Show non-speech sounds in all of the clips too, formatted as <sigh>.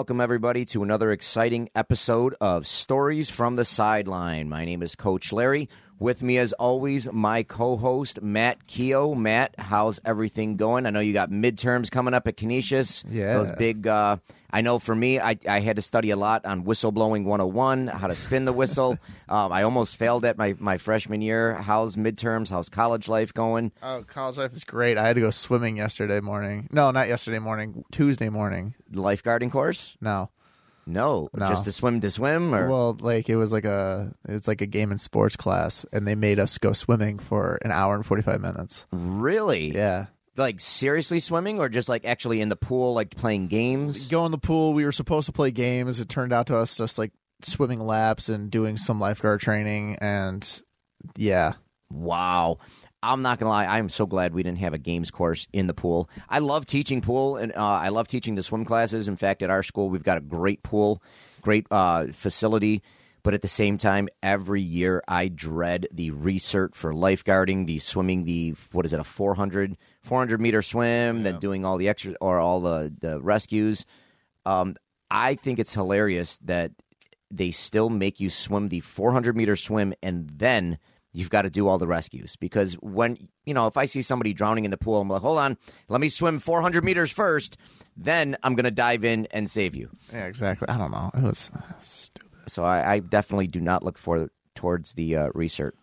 Welcome, everybody, to another exciting episode of Stories from the Sideline. My name is Coach Larry. With me, as always, my co host, Matt Keogh. Matt, how's everything going? I know you got midterms coming up at Canisius. Yeah. Those big, uh, I know for me, I, I had to study a lot on whistleblowing 101, how to spin the whistle. <laughs> um, I almost failed at my, my freshman year. How's midterms? How's college life going? Oh, college life is great. I had to go swimming yesterday morning. No, not yesterday morning. Tuesday morning. Lifeguarding course? No. No. No. Just to swim to swim? Or? Well, like it was like a it's like a game and sports class, and they made us go swimming for an hour and forty five minutes. really? Yeah. Like seriously swimming or just like actually in the pool, like playing games? Go in the pool. We were supposed to play games. It turned out to us just like swimming laps and doing some lifeguard training, and yeah, Wow. I'm not gonna lie. I'm so glad we didn't have a games course in the pool. I love teaching pool, and uh, I love teaching the swim classes. In fact, at our school, we've got a great pool, great uh, facility. But at the same time, every year I dread the recert for lifeguarding, the swimming, the what is it, a 400, 400 meter swim, then doing all the extra or all the the rescues. Um, I think it's hilarious that they still make you swim the 400 meter swim and then you've got to do all the rescues because when you know if i see somebody drowning in the pool i'm like hold on let me swim 400 meters first then i'm going to dive in and save you yeah, exactly. I don't know. It was stupid. so i, I definitely do not look for towards the uh, research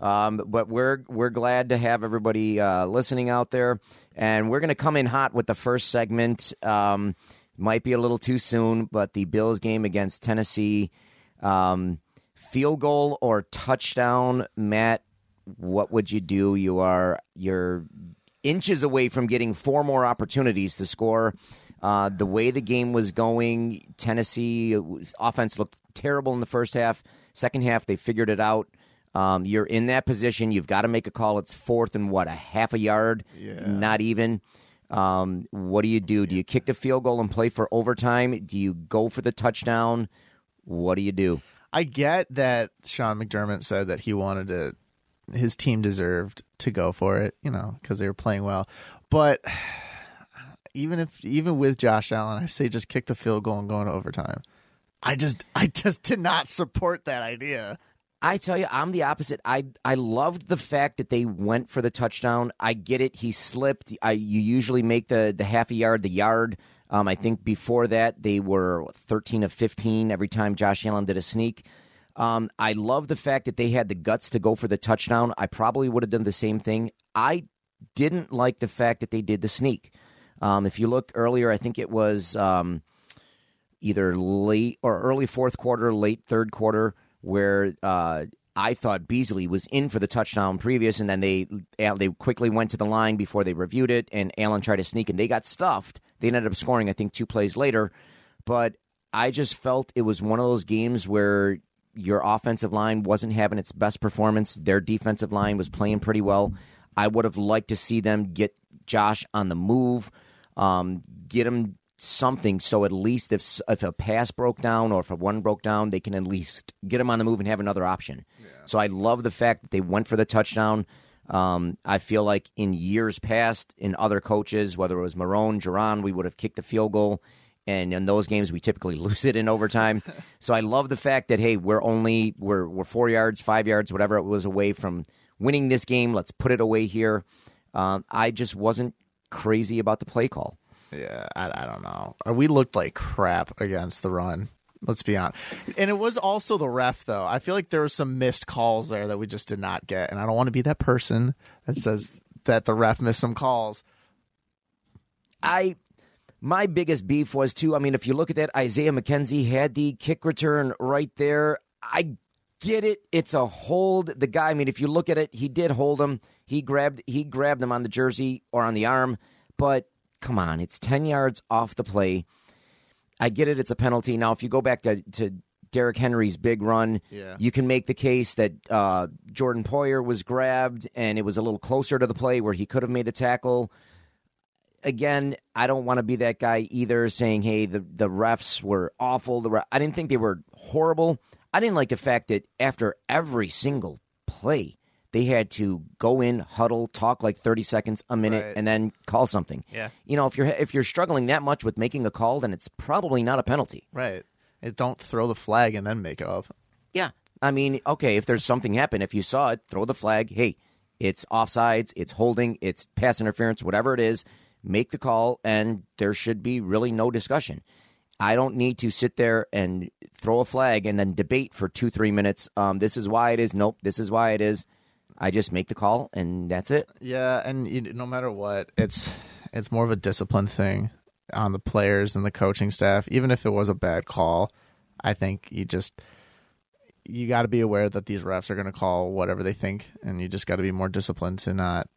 um, but we're we're glad to have everybody uh, listening out there and we're going to come in hot with the first segment um, might be a little too soon but the bills game against tennessee um, field goal or touchdown, Matt, what would you do? You are you're inches away from getting four more opportunities to score. Uh, the way the game was going, Tennessee uh, offense looked terrible in the first half. Second half, they figured it out. Um, you're in that position. You've got to make a call. It's fourth and what a half a yard, not even. Um, what do you do? Do you kick the field goal and play for overtime? Do you go for the touchdown? What do you do? I get that Sean McDermott said that he wanted to, his team deserved to go for it, you know, because they were playing well. But <sighs> even if, even with Josh Allen, I say just kick the field goal and go into overtime. I just, I just did not support that idea. I tell you, I'm the opposite. I I loved the fact that they went for the touchdown. I get it. He slipped. I you usually make the the half a yard, the yard. Um, I think before that they were 13 of 15 every time Josh Allen did a sneak. Um, I love the fact that they had the guts to go for the touchdown. I probably would have done the same thing. I didn't like the fact that they did the sneak. Um, if you look earlier, I think it was um, either late or early fourth quarter, late third quarter, where uh, I thought Beasley was in for the touchdown previous, and then they they quickly went to the line before they reviewed it, and Allen tried to sneak, and they got stuffed. They ended up scoring, I think, two plays later, but I just felt it was one of those games where your offensive line wasn't having its best performance. Their defensive line was playing pretty well. I would have liked to see them get Josh on the move, um, get him something so at least if if a pass broke down or if a one broke down, they can at least get him on the move and have another option. So I love the fact that they went for the touchdown. Um, I feel like in years past, in other coaches, whether it was Marrone, Jauron, we would have kicked a field goal. And in those games, we typically <laughs> lose it in overtime. <laughs> so I love the fact that hey, we're only we're we're four yards, five yards, whatever it was away from winning this game. Let's put it away here. Um, I just wasn't crazy about the play call. Yeah, I, I don't know. Uh, We looked like crap against the run. Let's be honest. And it was also the ref, though. I feel like there were some missed calls there that we just did not get. And I don't want to be that person that says that the ref missed some calls. I my biggest beef was too. I mean, if you look at that, Isaiah McKenzie had the kick return right there. I get it; it's a hold. The guy. I mean, if you look at it, he did hold him. he grabbed he grabbed him on the jersey or on the arm, but come on, it's ten yards off the play. I get it; it's a penalty. Now, if you go back to to Derrick Henry's big run, Yeah. you can make the case that uh, Jordan Poyer was grabbed and it was a little closer to the play where he could have made a tackle. Again, I don't want to be that guy either, saying, "Hey, the the refs were awful." The re-. I didn't think they were horrible. I didn't like the fact that after every single play, they had to go in, huddle, talk like thirty seconds, a minute, Right. and then call something. Yeah. You know, if you're if you're struggling that much with making a call, then it's probably not a penalty. Right. It don't throw the flag and then make it up. Yeah. I mean, okay, if there's something happen, if you saw it, throw the flag. Hey, it's offsides, it's holding, it's pass interference, whatever it is, make the call, and there should be really no discussion. I don't need to sit there and throw a flag and then debate for two, three minutes. Um, this is why it is. Nope, this is why it is. I just make the call, and that's it. Yeah, and you, no matter what, it's it's more of a discipline thing on the players and the coaching staff. Even if it was a bad call, I think you just you got to be aware that these refs are going to call whatever they think, and you just got to be more disciplined to not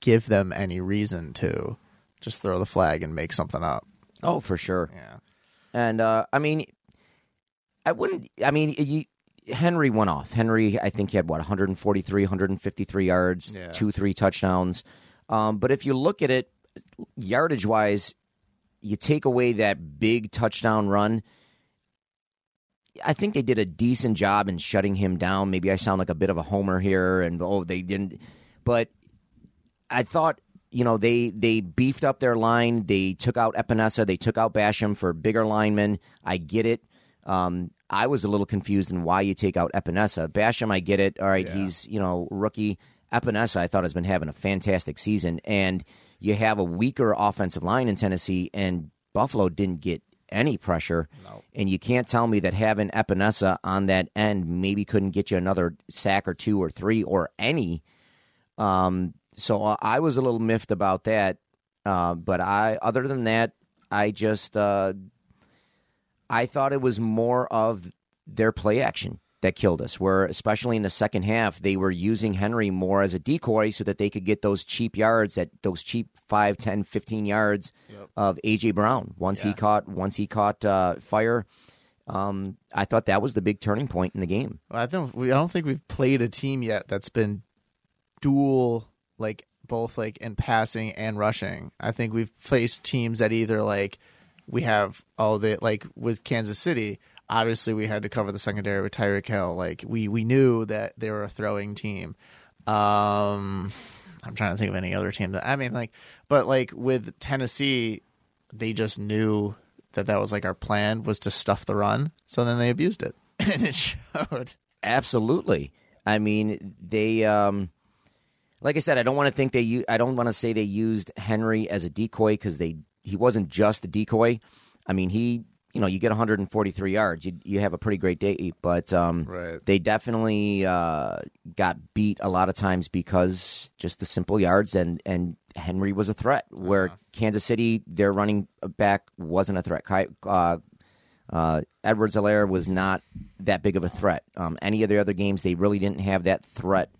give them any reason to just throw the flag and make something up. Oh, for sure. Yeah, And uh, I mean, I wouldn't. I mean, you, Henry went off. Henry, I think he had what 143, 153 yards, Yeah. two, three touchdowns. Um, but if you look at it, yardage wise, you take away that big touchdown run. I think they did a decent job in shutting him down. Maybe I sound like a bit of a homer here, and oh, they didn't. But I thought, you know, they they beefed up their line. They took out Epenesa. They took out Basham for bigger linemen. I get it. Um, I was a little confused in why you take out Epenesa. Basham, I get it. All right, Yeah. he's you know rookie. Epenesa, I thought has been having a fantastic season, and you have a weaker offensive line in Tennessee, and Buffalo didn't get any pressure. No. And you can't tell me that having Epenesa on that end maybe couldn't get you another sack or two or three or any. Um, so uh, I was a little miffed about that. Uh, but I, other than that, I just, uh, I thought it was more of their play action that killed us. Where especially in the second half, they were using Henry more as a decoy so that they could get those cheap yards, that those cheap 5, 10, 15 yards of AJ Brown. Once he caught, once he caught uh, fire, um, I thought that was the big turning point in the game. I think we. I don't think we've played a team yet that's been dual, like both like in passing and rushing. I think we've faced teams that either like we have all the like with Kansas City. Obviously, we had to cover the secondary with Tyreek Hill. Like we we knew that they were a throwing team. Um, I'm trying to think of any other team that I mean like, but like with Tennessee, they just knew that that was like our plan was to stuff the run. So then they abused it, <laughs> and it showed. Absolutely. I mean, they um like I said, I don't want to think they I don't want to say they used Henry as a decoy cuz they he wasn't just a decoy. I mean, he, you know, you get 143 yards, you you have a pretty great day, but um Right. they definitely uh got beat a lot of times because just the simple yards and and Henry was a threat where Kansas City their running back wasn't a threat. Uh, uh, Edwards-Helaire was not that big of a threat. Um, any of the other games, they really didn't have that threat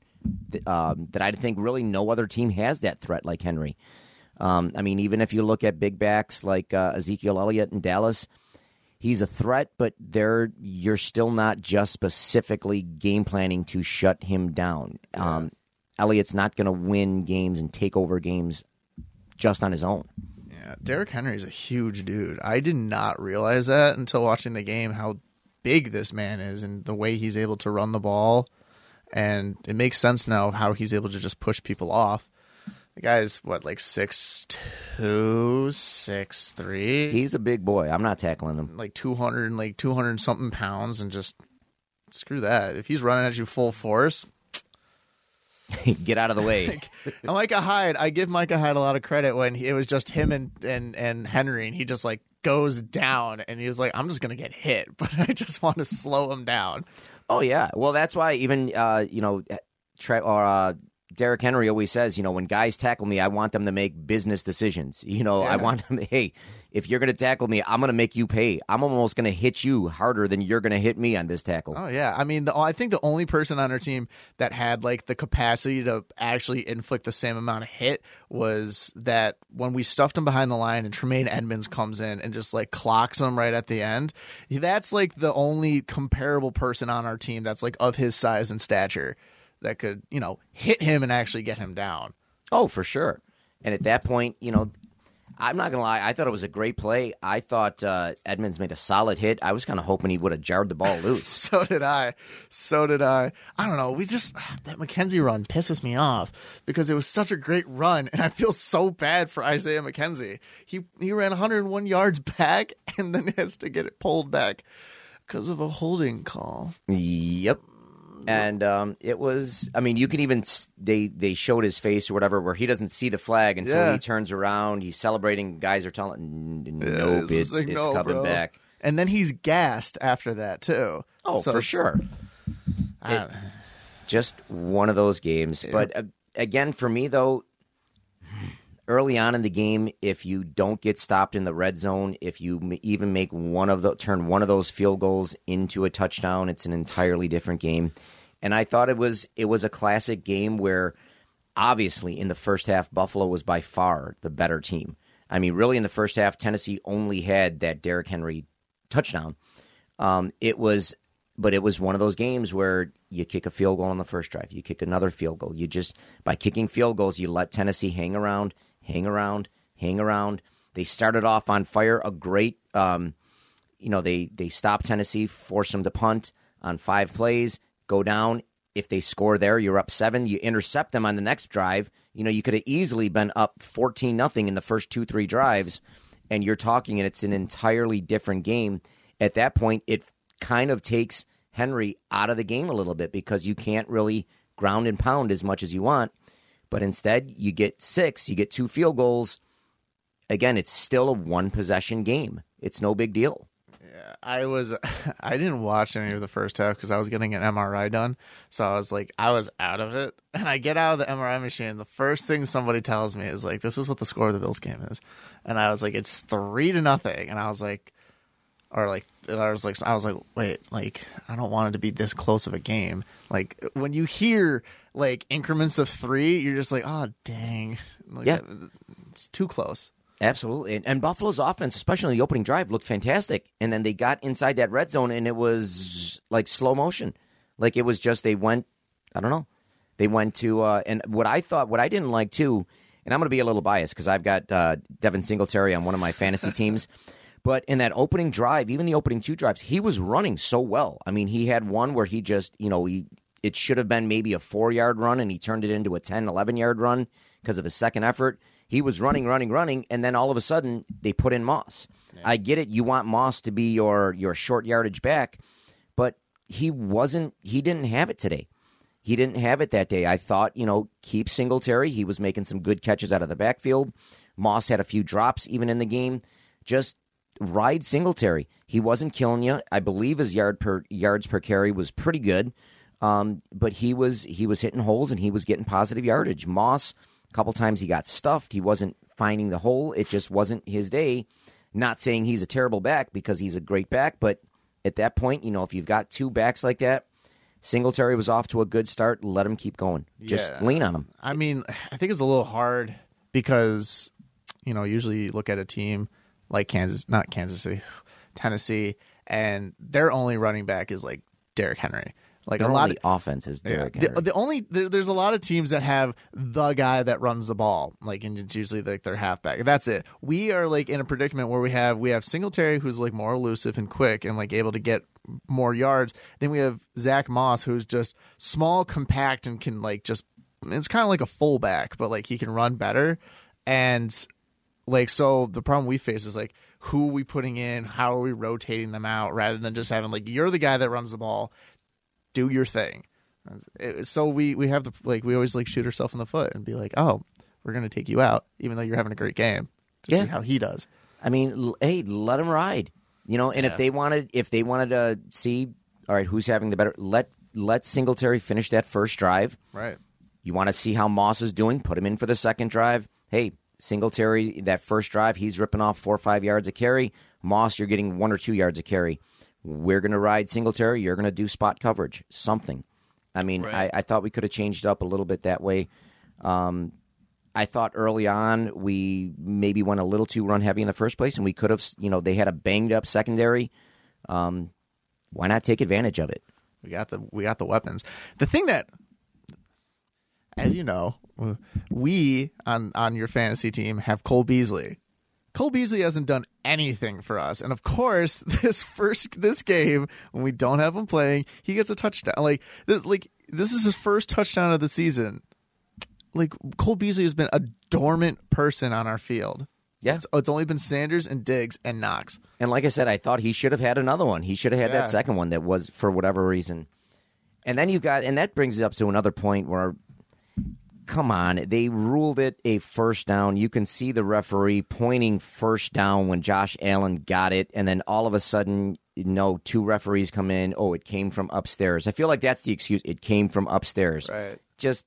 th- um, that I think really no other team has that threat like Henry. Um, I mean, even if you look at big backs like uh, Ezekiel Elliott in Dallas, he's a threat, but they're you're still not just specifically game planning to shut him down. Um, Elliott's not going to win games and take over games just on his own. Yeah, Derrick Henry's a huge dude. I did not realize that until watching the game how big this man is and the way he's able to run the ball. And it makes sense now how he's able to just push people off. The guy's what, like six two, six three, He's a big boy. I'm not tackling him. like two hundred and like two hundred something pounds, and just screw that. If he's running at you full force, <laughs> Get out of the way. <laughs> Micah Hyde, I give Micah Hyde a lot of credit when he, it was just him and, and and Henry, and he just like goes down, and he was like, "I'm just gonna get hit, <laughs> but I just want to slow him down." Oh yeah. Well, that's why even uh, you know, Tra- or uh, Derrick Henry always says, you know, when guys tackle me, I want them to make business decisions. <laughs> You know, I want them. <laughs> Hey, if you're going to tackle me, I'm going to make you pay. I'm almost going to hit you harder than you're going to hit me on this tackle. Oh yeah, I mean, the, I think the only person on our team that had like the capacity to actually inflict the same amount of hit was that when we stuffed him behind the line and Tremaine Edmunds comes in and just like clocks him right at the end. That's like the only comparable person on our team that's like of his size and stature that could you know hit him and actually get him down. Oh, for sure. And at that point, you know, I'm not gonna lie. I thought it was a great play. I thought uh, Edmunds made a solid hit. I was kind of hoping he would have jarred the ball loose. <laughs> So did I. So did I. I don't know. We just that McKenzie run pisses me off because it was such a great run, and I feel so bad for Isaiah McKenzie. He he ran 101 yards back <laughs> and then has to get it pulled back because of a holding call. Yep. And um, it was. I mean, you can even they they showed his face or whatever, where he doesn't see the flag until Yeah. he turns around. He's celebrating. Guys are telling, "N- Yeah, it's like, it's no, coming bro. back. And then he's gassed after that too. Oh, So for sure. I- just one of those games. But uh, again, for me though, early on in the game, if you don't get stopped in the red zone, if you even make one of the turn one of those field goals into a touchdown, it's an entirely different game. And I thought it was it was a classic game where obviously in the first half Buffalo was by far the better team. I mean, really in the first half Tennessee only had that Derrick Henry touchdown. Um, it was, but it was one of those games where you kick a field goal on the first drive, you kick another field goal. You just by kicking field goals, you let Tennessee hang around, hang around, hang around. They started off on fire. A great, um, you know, they they stopped Tennessee, forced them to punt on five plays, go down. If they score there, you're up seven. You intercept them on the next drive. You know, you could have easily been up fourteen nothing in the first two three drives, and you're talking, and it's an entirely different game. At that point, it kind of takes Henry out of the game a little bit because you can't really ground and pound as much as you want. But instead, you get six, you get two field goals. Again, it's still a one possession game. It's no big deal. I was <laughs> I didn't watch any of the first half because I was getting an MRI done. So I was like I was out of it. And I get out of the MRI machine. The first thing somebody tells me is like, "This is what the score of the Bills game is," and I was like, "It's three to nothing." And I was like, or like and I was like I was like, wait, like I don't want it to be this close of a game. Like when you hear like increments of three, you're just like, oh dang, like, Yeah. it's too close. Absolutely. And, and Buffalo's offense, especially in the opening drive, looked fantastic. And then they got inside that red zone and it was like slow motion. Like it was just they went I don't know. They went to uh and what I thought what I didn't like too, and I'm gonna be a little biased because I've got uh Devin Singletary on one of my fantasy teams. <laughs> But in that opening drive, even the opening two drives, he was running so well. I mean, he had one where he just, you know, he it should have been maybe a four yard run and he turned it into a 10, 11 yard run because of his second effort. He was running, running, running, and then all of a sudden they put in Moss. I get it. You want Moss to be your your short yardage back, but he wasn't. He didn't have it today. He didn't have it that day. I thought, you know, keep Singletary. He was making some good catches out of the backfield. Moss had a few drops even in the game. Just ride Singletary. He wasn't killing you. I believe his yard per yards per carry was pretty good. Um, but he was he was hitting holes and he was getting positive yardage. Moss, a couple times he got stuffed. He wasn't finding the hole. It just wasn't his day. Not saying he's a terrible back because he's a great back, but at that point, you know, if you've got two backs like that, Singletary was off to a good start. Let him keep going. Just Yeah. lean on him. I mean, I think it's a little hard because, you know, usually you look at a team like Kansas, not Kansas City, <sighs> Tennessee, and their only running back is like Derrick Henry. Like Their a lot of offense is Yeah. Derrick The, the only there, there's a lot of teams that have the guy that runs the ball, like and it's usually like their halfback. That's it. We are like in a predicament where we have we have Singletary who's like more elusive and quick and like able to get more yards. Then we have Zach Moss who's just small, compact, and can like just it's kind of like a fullback, but like he can run better. And like so the problem we face is like who are we putting in how are we rotating them out rather than just having like you're the guy that runs the ball do your thing so we we have the like we always like shoot ourselves in the foot and be like oh we're gonna take you out even though you're having a great game to Yeah. see how he does I mean, l- hey, let him ride. You know, and if they wanted, if they wanted to see, all right, who's having the better, let let Singletary finish that first drive. right You want to see how Moss is doing? Put him in for the second drive. Hey, Singletary, that first drive, he's ripping off four or five yards of carry. Moss, you're getting one or two yards of carry. We're going to ride Singletary. You're going to do spot coverage, something. I mean, Right. I, I thought we could have changed up a little bit that way. Um, I thought early on we maybe went a little too run heavy in the first place, and we could have, you know, they had a banged up secondary. Um, why not take advantage of it? We got the we got the weapons. The thing that, as you know, we on on your fantasy team have Cole Beasley. Cole Beasley hasn't done anything for us, and of course, <laughs> this first this game when we don't have him playing, he gets a touchdown. Like this, like this is his first touchdown of the season. Like Cole Beasley has been a dormant person on our field. Yeah. It's, it's only been Sanders and Diggs and Knox. And like I said, I thought he should have had another one. He should have had Yeah. that second one that was for whatever reason. And then you've got, and that brings it up to another point where, come on, they ruled it a first down. You can see the referee pointing first down when Josh Allen got it, and then all of a sudden, you know, two referees come in. Oh, it came from upstairs. I feel like that's the excuse. It came from upstairs. Right. Just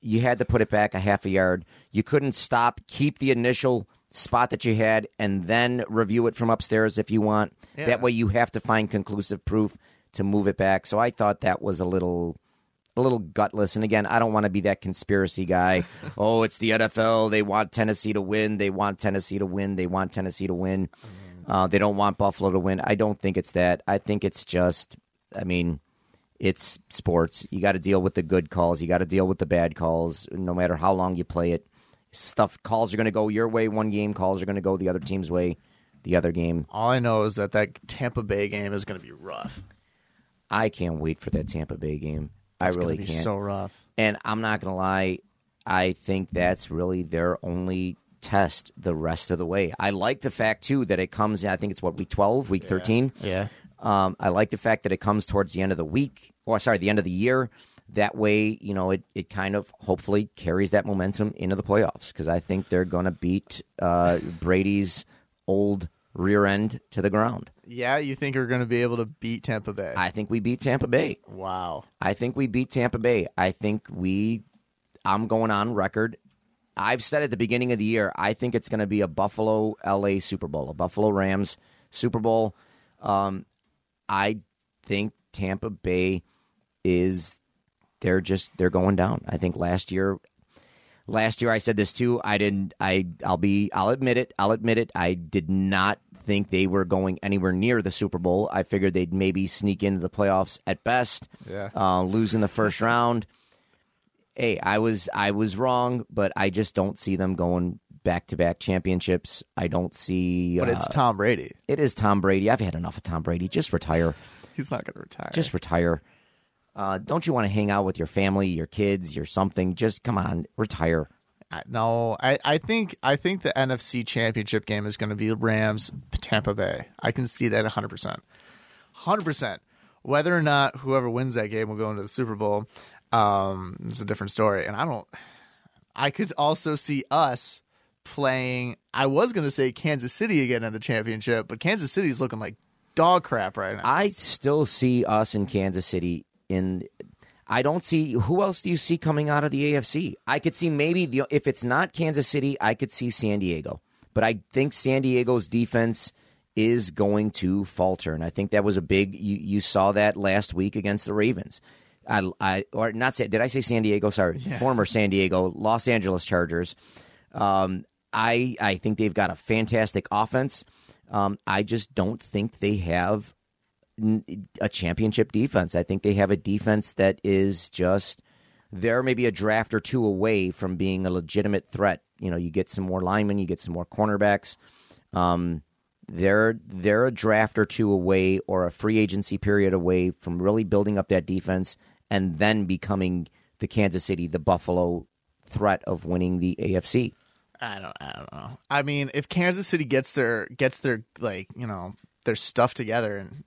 you had to put it back a half a yard. You couldn't stop, keep the initial spot that you had, and then review it from upstairs if you want. Yeah. That way, you have to find conclusive proof to move it back. So I thought that was a little. A little gutless, and again, I don't want to be that conspiracy guy. <laughs> oh, it's the NFL. They want Tennessee to win. They want Tennessee to win. They want Tennessee to win. Uh, they don't want Buffalo to win. I don't think it's that. I think it's just. I mean, it's sports. You got to deal with the good calls. You got to deal with the bad calls. No matter how long you play it, stuff calls are going to go your way one game. Calls are going to go the other team's way the other game. All I know is that that Tampa Bay game is going to be rough. I can't wait for that Tampa Bay game. I really gonna can't. so rough. And I'm not going to lie, I think that's really their only test the rest of the way. I like the fact, too, that it comes, I think it's what, week 12, week 13? Yeah. Um, I like the fact that it comes towards the end of the week, or sorry, the end of the year. That way, you know, it, it kind of hopefully carries that momentum into the playoffs because I think they're going to beat uh, Brady's old rear end to the ground. Yeah, you think we're going to be able to beat Tampa Bay? I think we beat Tampa Bay. wow. I think we beat Tampa Bay. I think we. I'm going on record. I've said at the beginning of the year, I think it's going to be a Buffalo LA Super Bowl, a Buffalo Rams Super Bowl. Um, I think Tampa Bay is they're just they're going down. I think last year last year I said this too. I didn't I I'll be I'll admit it. I'll admit it. I did not think they were going anywhere near the Super Bowl. I figured they'd maybe sneak into the playoffs at best. Yeah. Uh, lose in the first round. Hey, I was I was wrong, but I just don't see them going back to back championships. I don't see But it's uh, Tom Brady. it is Tom Brady. I've had enough of Tom Brady. Just retire. <laughs> He's not going to retire. Just retire. Uh, don't you want to hang out with your family, your kids, your something? Just come on, retire. No, I, I think I think the NFC Championship game is going to be Rams Tampa Bay. I can see that 100. percent 100. percent Whether or not whoever wins that game will go into the Super Bowl, um, it's a different story. And I don't. I could also see us playing. I was going to say Kansas City again in the championship, but Kansas City is looking like dog crap right now. I still see us in Kansas City. In I don't see who else do you see coming out of the AFC? I could see maybe the, if it's not Kansas City, I could see San Diego. But I think San Diego's defense is going to falter, and I think that was a big. You, you saw that last week against the Ravens. I, I or not say did I say San Diego? Sorry, former San Diego, Los Angeles Chargers. Um, I I think they've got a fantastic offense. Um, I just don't think they have a championship defense. I think they have a defense that is just they're maybe a draft or two away from being a legitimate threat. You know, you get some more linemen, you get some more cornerbacks. Um, they're they're a draft or two away or a free agency period away from really building up that defense and then becoming the Kansas City, the Buffalo threat of winning the AFC. I don't I don't know. I mean, if Kansas City gets their gets their like, you know, their stuff together and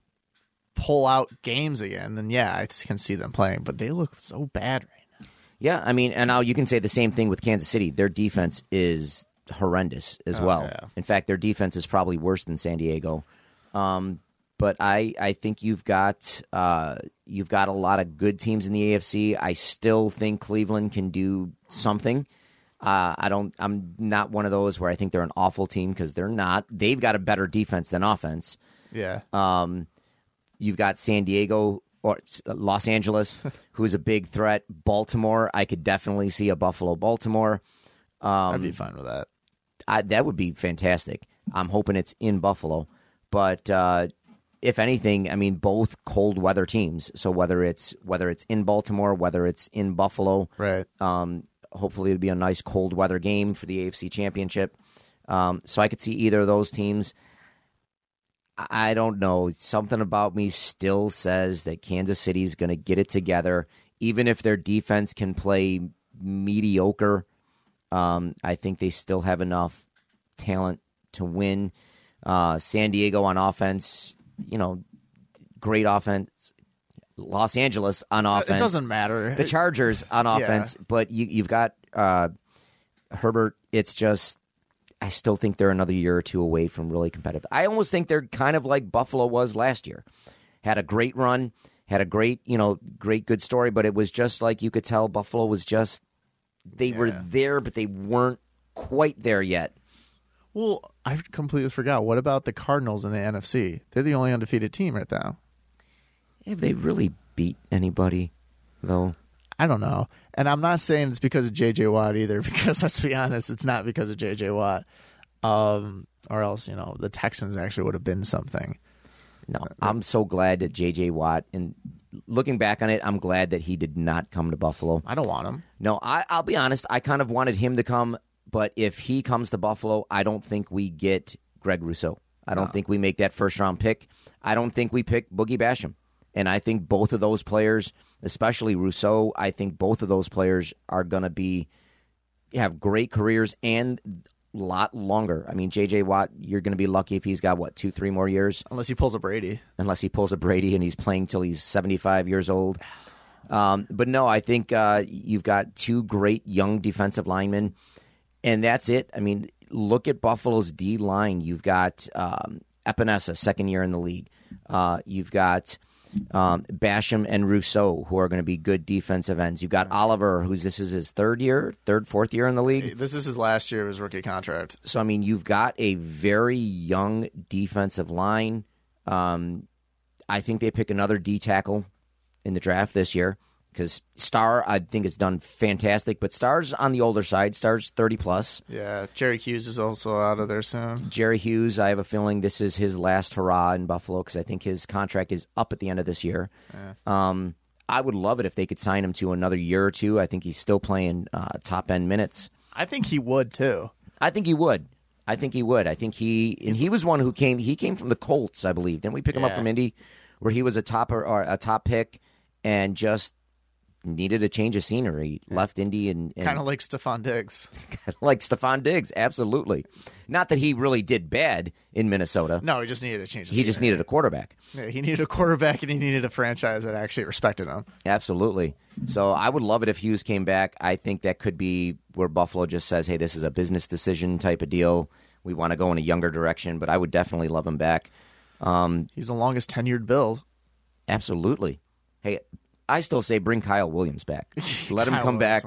pull out games again, then yeah, I can see them playing, but they look so bad right now. Yeah, I mean, and now you can say the same thing with Kansas City. Their defense is horrendous as well. yeah. In fact, their defense is probably worse than San Diego. Um, but I, I think you've got uh, you've got a lot of good teams in the AFC. I still think Cleveland can do something. Uh, I don't. I'm not one of those where I think they're an awful team because they're not. They've got a better defense than offense. Yeah. Um, you've got San Diego or Los Angeles, <laughs> who's a big threat. Baltimore, I could definitely see a Buffalo Baltimore. I'd Um, be fine with that. I, that would be fantastic. I'm hoping it's in Buffalo, but uh, if anything, I mean both cold weather teams. So whether it's whether it's in Baltimore, whether it's in Buffalo, Right. um, hopefully it'll be a nice cold weather game for the AFC Championship. Um, so I could see either of those teams. I don't know. Something about me still says that Kansas City's going to get it together, even if their defense can play mediocre. Um, I think they still have enough talent to win. Uh, San Diego on offense, you know, great offense. Los Angeles on offense It doesn't matter. the Chargers on Yeah. offense, but you, you've got uh, Herbert. It's just, I still think they're another year or two away from really competitive. I almost think they're kind of like Buffalo was last year. Had a great run, had a great, you know, great good story, but it was just like you could tell Buffalo was just they were there, but they weren't quite there yet. well, I completely forgot. What about the Cardinals in the NFC? They're the only undefeated team right now. Have they really beat anybody though? I don't know. And I'm not saying it's because of JJ Watt either, <laughs> because let's be honest, it's not because of JJ Watt. Um, or else, you know, the Texans actually would have been something. No, I'm so glad that J.J. Watt. And looking back on it, I'm glad that he did not come to Buffalo. I don't want him. No, I, I'll be honest. I kind of wanted him to come, but if he comes to Buffalo, I don't think we get Greg Rousseau. I don't think we make that first round pick. I don't think we pick Boogie Basham. And I think both of those players, especially Rousseau, I think both of those players are going to be have great careers and a lot longer. I mean, J.J. Watt, you're going to be lucky if he's got what two, three more years Unless he pulls a Brady. unless he pulls a Brady and he's playing till he's 75 years old. Um, but no, I think uh, you've got two great young defensive linemen, and that's it. I mean, look at Buffalo's D line. You've got um, Epenesa, second year in the league. Uh, you've got um, Basham and Rousseau, who are going to be good defensive ends. You've got Oliver, who's this is his third year, third, fourth year in the league. This is his last year of his rookie contract. So I mean, you've got a very young defensive line. Um, I think they pick another D tackle in the draft this year because Star I think has done fantastic, but Star's on the older side. Star's thirty plus. Yeah, Jerry Hughes is also out of there soon. Jerry Hughes, I have a feeling this is his last hurrah in Buffalo because I think his contract is up at the end of this year. Um, I would love it if they could sign him to another year or two. I think he's still playing uh, top end minutes. I think he would too. I think he would. I think he would. I think he and he was one who came. He came from the Colts, I believe. Didn't we pick him up from Indy, where he was a top or, or a top pick and just needed a change of scenery. Left Indy and, and Kind of like Stefon Diggs. <laughs> like Stefon Diggs. Absolutely. Not that he really did bad in Minnesota. No, he just needed a change. Of he just needed a quarterback. Yeah, he needed a quarterback and he needed a franchise that actually respected him. Absolutely. So I would love it if Hughes came back. I think that could be where Buffalo just says, "Hey, this is a business decision type of deal. We want to go in a younger direction." But I would definitely love him back. Um, He's the longest tenured Bill. absolutely. Hey, I still say bring Kyle Williams back. <laughs> Let him come back.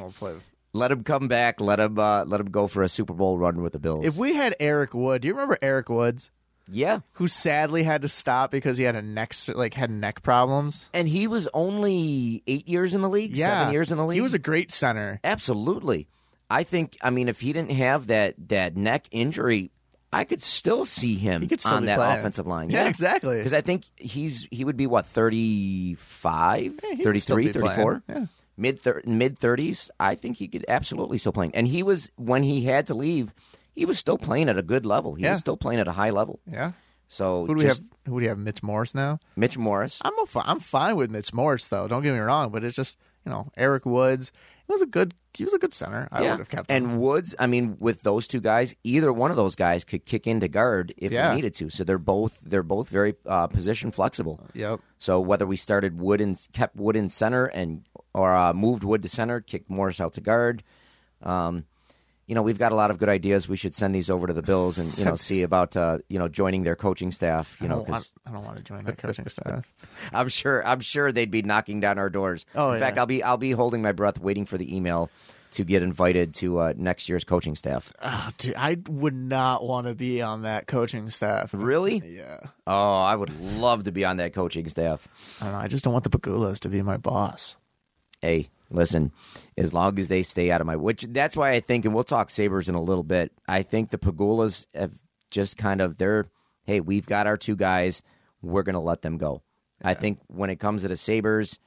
Let him come back. Let him uh, let him go for a Super Bowl run with the Bills. If we had Eric Wood, do you remember Eric Woods, yeah, who sadly had to stop because he had a neck like had neck problems? and he was only eight years in the league. Yeah, seven years in the league. He was a great center. Absolutely. I think I mean if he didn't have that that neck injury, I could still see him He could still on be that playing. offensive line. Yeah, exactly. Because I think he's he would be what 35, Yeah, he could still 33, be playing. 34? Yeah. Mid thir- mid 30s. I think he could absolutely still playing. And he was when he had to leave, he was still playing at a good level. He Yeah. was still playing at a high level. Yeah. So Who do we have? Who do we have? Mitch Morse now. Mitch Morse. I'm a fi- I'm fine with Mitch Morse though. Don't get me wrong, but it's just you know Eric Woods. He was a good. He was a good center. I yeah. would have kept him. And Woods, I mean, with those two guys, either one of those guys could kick into guard if Yeah. we needed to. So they're both they're both very uh, position flexible. Yep. So whether we started Wood and kept Wood in center and or uh, moved Wood to center, kicked Morse out to guard, um, you know, we've got a lot of good ideas. We should send these over to the Bills and you know <laughs> see about uh, you know joining their coaching staff. You I know, because I don't want to join that coaching <laughs> staff. I'm sure I'm sure they'd be knocking down our doors. Oh, in fact. I'll be I'll be holding my breath, waiting for the email to get invited to uh, next year's coaching staff. Oh, dude, I would not want to be on that coaching staff. Really? Yeah. Oh, I would love to be on that coaching staff. I don't know. I just don't want the Pegulas to be my boss. hey, listen, as long as they stay out of my which that's why I think, and we'll talk Sabres in a little bit. I think the Pegulas have just kind of they're hey, we've got our two guys, we're gonna let them go. I think when it comes to the Sabres,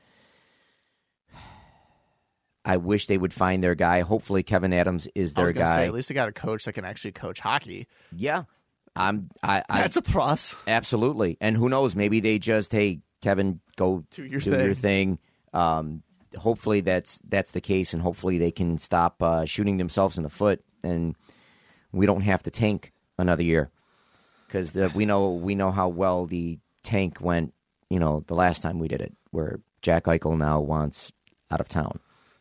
I wish they would find their guy. Hopefully Kevin Adams is I was their guy. say, at least they got a coach that can actually coach hockey. yeah. I'm I, I That's a plus. Absolutely. And who knows? Maybe they just, hey, Kevin, go Do your do thing. your thing. Um, hopefully that's that's the case, and hopefully they can stop uh, shooting themselves in the foot, and we don't have to tank another year because we know we know how well the tank went. You know, the last time we did it, where Jack Eichel now wants out of town.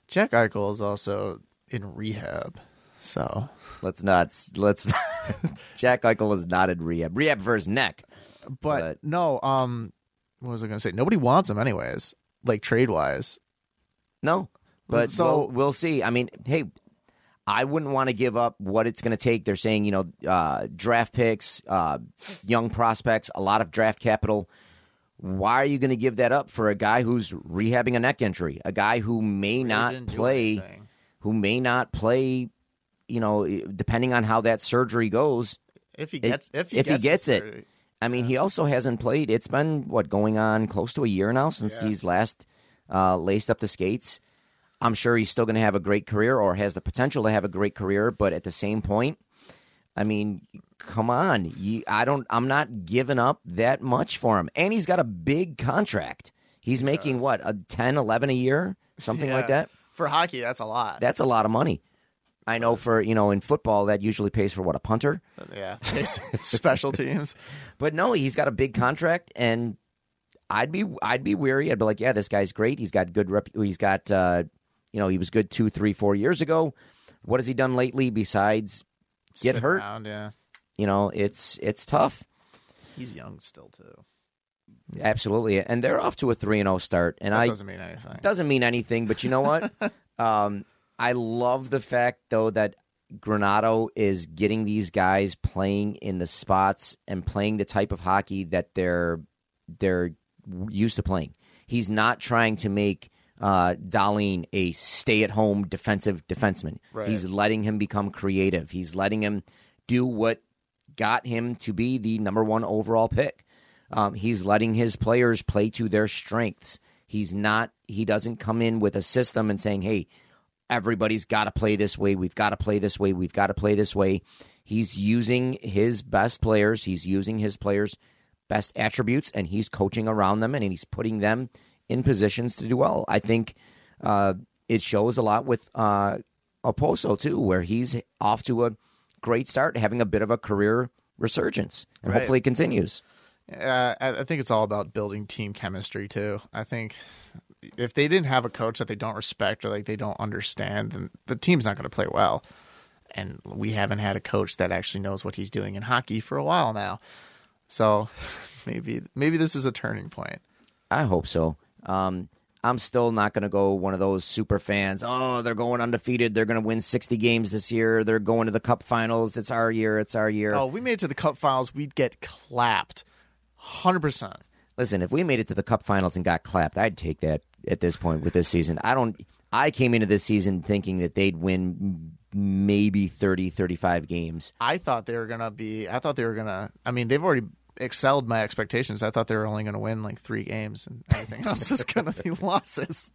Jack Eichel is also in rehab, so Let's not let's. <laughs> Jack Eichel is not in rehab. Rehab for his neck. but, But- no. Um, what was I going to say? Nobody wants him anyways. Like trade wise, No, but So- we'll, we'll see. I mean, hey, I wouldn't want to give up what it's going to take. They're saying, you know, uh, draft picks, uh, young prospects, a lot of draft capital. Why are you going to give that up for a guy who's rehabbing a neck injury? A guy who may not didn't play, who may not play. You know, depending on how that surgery goes. if he It- gets if he if he gets, gets it. surgery. I mean, he also hasn't played. It's been what going on close to a year now since Yeah. he's last uh, laced up the skates. I'm sure he's still going to have a great career, or has the potential to have a great career. But at the same point, I mean, come on, you, I don't. I'm not giving up that much for him, and he's got a big contract. He's making what a 10, 11 a year, something like that. for hockey, that's a lot. That's a lot of money. I know for you know in football that usually pays for what a punter. yeah, <laughs> special teams. <laughs> But no, he's got a big contract, and I'd be I'd be weary. I'd be like, yeah, this guy's great. He's got good rep. He's got uh, you know, he was good two, three, four years ago. What has he done lately besides get Sit hurt? around, yeah, You know, it's it's tough. he's young still too. Absolutely, and they're off to a three and zero start, and That I doesn't mean anything. doesn't mean anything. But you know what? <laughs> um, I love the fact though that Granato is getting these guys playing in the spots and playing the type of hockey that they're they're used to playing. He's not trying to make uh, Dahlin a stay-at-home defensive defenseman. Right. He's letting him become creative. He's letting him do what got him to be the number one overall pick. Um, he's letting his players play to their strengths. He's not. He doesn't come in with a system and saying, "Hey, everybody's got to play this way. We've got to play this way. We've got to play this way." He's using his best players. He's using his players' best attributes, and he's coaching around them, and he's putting them in positions to do well. I think uh, it shows a lot with uh, Okposo too, where he's off to a great start, having a bit of a career resurgence, and Right. hopefully it continues. Uh, I I think it's all about building team chemistry too. I think if they didn't have a coach that they don't respect or like they don't understand, then the team's not going to play well. And we haven't had a coach that actually knows what he's doing in hockey for a while now. So <laughs> maybe maybe this is a turning point. I hope so. Um, I'm still not going to go one of those super fans. Oh, they're going undefeated. They're going to win 60 games this year. They're going to the Cup Finals. It's our year. It's our year. Oh, we made it to the cup finals, we'd get clapped. 100%. Listen, if we made it to the Cup Finals and got clapped, I'd take that at this point with this season. I don't. I came into this season thinking that they'd win maybe 30, 35 games. I thought they were going to be I thought they were going to I mean, they've already excelled my expectations. I thought they were only going to win like 3 games and everything else was going to be <laughs> losses.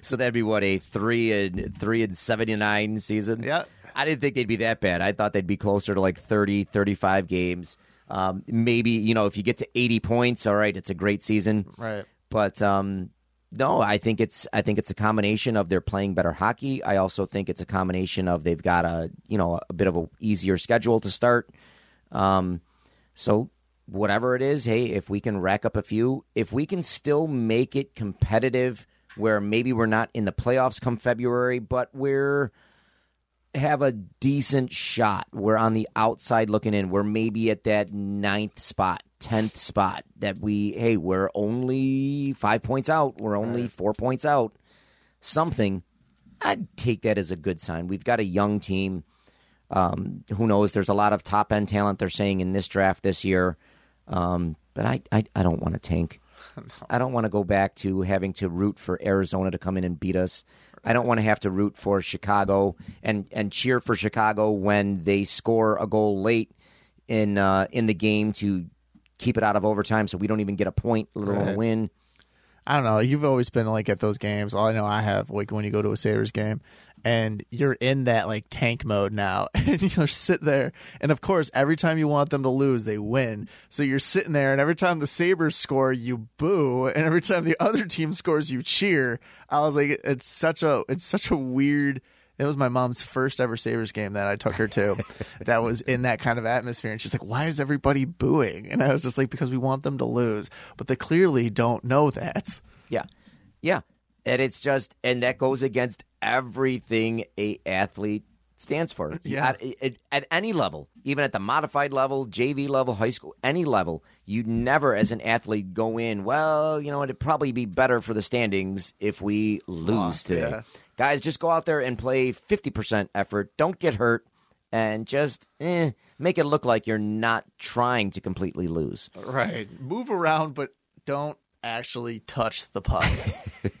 So that'd be what a three and three and seventy nine season. Yeah. I didn't think they'd be that bad. I thought they'd be closer to like 30, 35 games. Um, maybe you know if you get to eighty points, all right, it's a great season. Right. But um, no, I think it's I think it's a combination of they're playing better hockey. I also think it's a combination of they've got a you know a bit of a easier schedule to start. Um, so whatever it is, hey, if we can rack up a few, if we can still make it competitive, where maybe we're not in the playoffs come February, but we're have a decent shot. We're on the outside looking in. We're maybe at that ninth spot, tenth spot. That we hey, we're only five points out. We're only four points out. Something. I'd take that as a good sign. We've got a young team. Um, who knows? There's a lot of top end talent. They're saying in this draft this year. Um, but I, I, I don't want to tank. <laughs> I don't want to go back to having to root for Arizona to come in and beat us. I don't want to have to root for Chicago and, and cheer for Chicago when they score a goal late in uh, in the game to keep it out of overtime, so we don't even get a point, let alone a Right. win. I don't know. You've always been like at those games. All I know I have like when you go to a Sabres game and you're in that like tank mode now <laughs> and you're sit there and of course every time you want them to lose they win. So you're sitting there and every time the Sabres score you boo and every time the <laughs> other team scores you cheer. I was like it's such a it's such a weird it was my mom's first ever Sabres game that I took her to <laughs> that was in that kind of atmosphere. And she's like, why is everybody booing? And I was just like, because we want them to lose. But they clearly don't know that. Yeah. Yeah. And it's just, and that goes against everything a athlete stands for. Yeah. At, at, at any level, even at the modified level, JV level, high school, any level, you'd never, as an athlete, go in, well, you know, it'd probably be better for the standings if we lose Lost, today. yeah. Guys, just go out there and play 50% effort. Don't get hurt. And just eh, make it look like you're not trying to completely lose. Right. Move around, but don't actually touch the puck.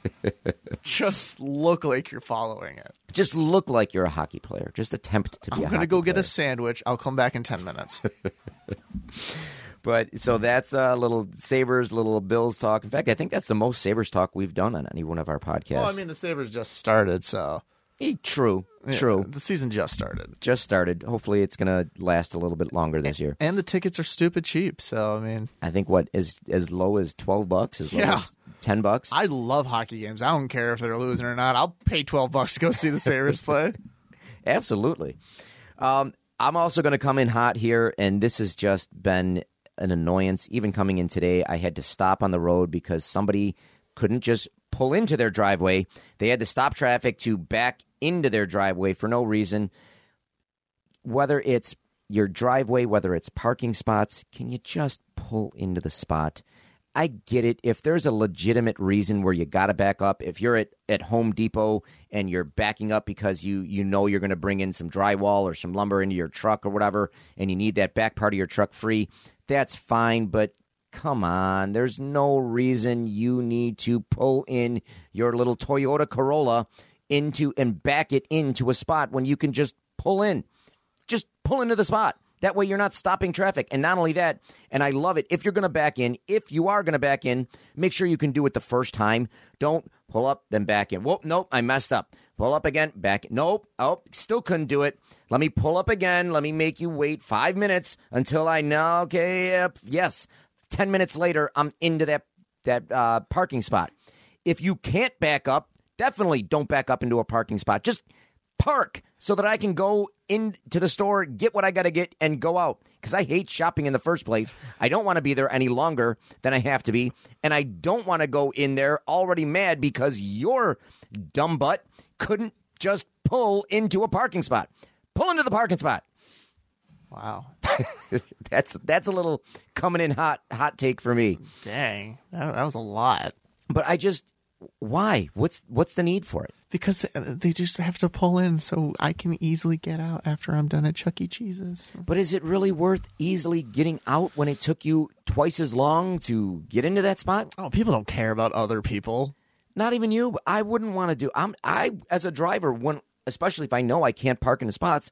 <laughs> Just look like you're following it. Just look like you're a hockey player. Just attempt to be I'm a going to go get a sandwich. I'll come back in 10 minutes. <laughs> But so that's a little Sabres, little Bills talk. In fact, I think that's the most Sabres talk we've done on any one of our podcasts. well, I mean, the Sabres just started, so. Eh, true, Yeah, true. The season just started. Just started. Hopefully, it's going to last a little bit longer this year. And the tickets are stupid cheap, so, I mean. I think what is as low as twelve bucks, as low Yeah. as ten bucks. I love hockey games. I don't care if they're losing or not. I'll pay 12 bucks to go see the Sabres <laughs> play. Absolutely. Um, I'm also going to come in hot here, and this has just been an annoyance. Even coming in today, I had to stop on the road because somebody couldn't just pull into their driveway. They had to stop traffic to back into their driveway for no reason. Whether it's your driveway, whether it's parking spots, can you just pull into the spot? I get it. If there's a legitimate reason where you got to back up, if you're at, at Home Depot and you're backing up because you you know you're going to bring in some drywall or some lumber into your truck or whatever, and you need that back part of your truck free, that's fine. But come on, there's no reason you need to pull in your little Toyota Corolla into and back it into a spot when you can just pull in just pull into the spot. That way you're not stopping traffic. And not only that, and I love it, if you're going to back in, if you are going to back in, make sure you can do it the first time. Don't pull up, then back in. Whoop, nope, I messed up. Pull up again, back. Nope, oh, still couldn't do it. Let me pull up again. Let me make you wait five minutes until I know, okay, yes. 10 minutes later, I'm into that, that uh, parking spot. If you can't back up, definitely don't back up into a parking spot. Just park so that I can go into the store, get what I got to get, and go out. Because I hate shopping in the first place. I don't want to be there any longer than I have to be. And I don't want to go in there already mad because your dumb butt couldn't just pull into a parking spot. Pull into the parking spot. Wow. <laughs> That's that's a little coming in hot hot take for me. Dang. That, that was a lot. But I just why? What's what's the need for it? Because uh, they just have to pull in so I can easily get out after I'm done at Chuck E. Cheese's. But is it really worth easily getting out when it took you twice as long to get into that spot? Oh, people don't care about other people. Not even you. I wouldn't want to do. I'm I as a driver when especially if I know I can't park in the spots.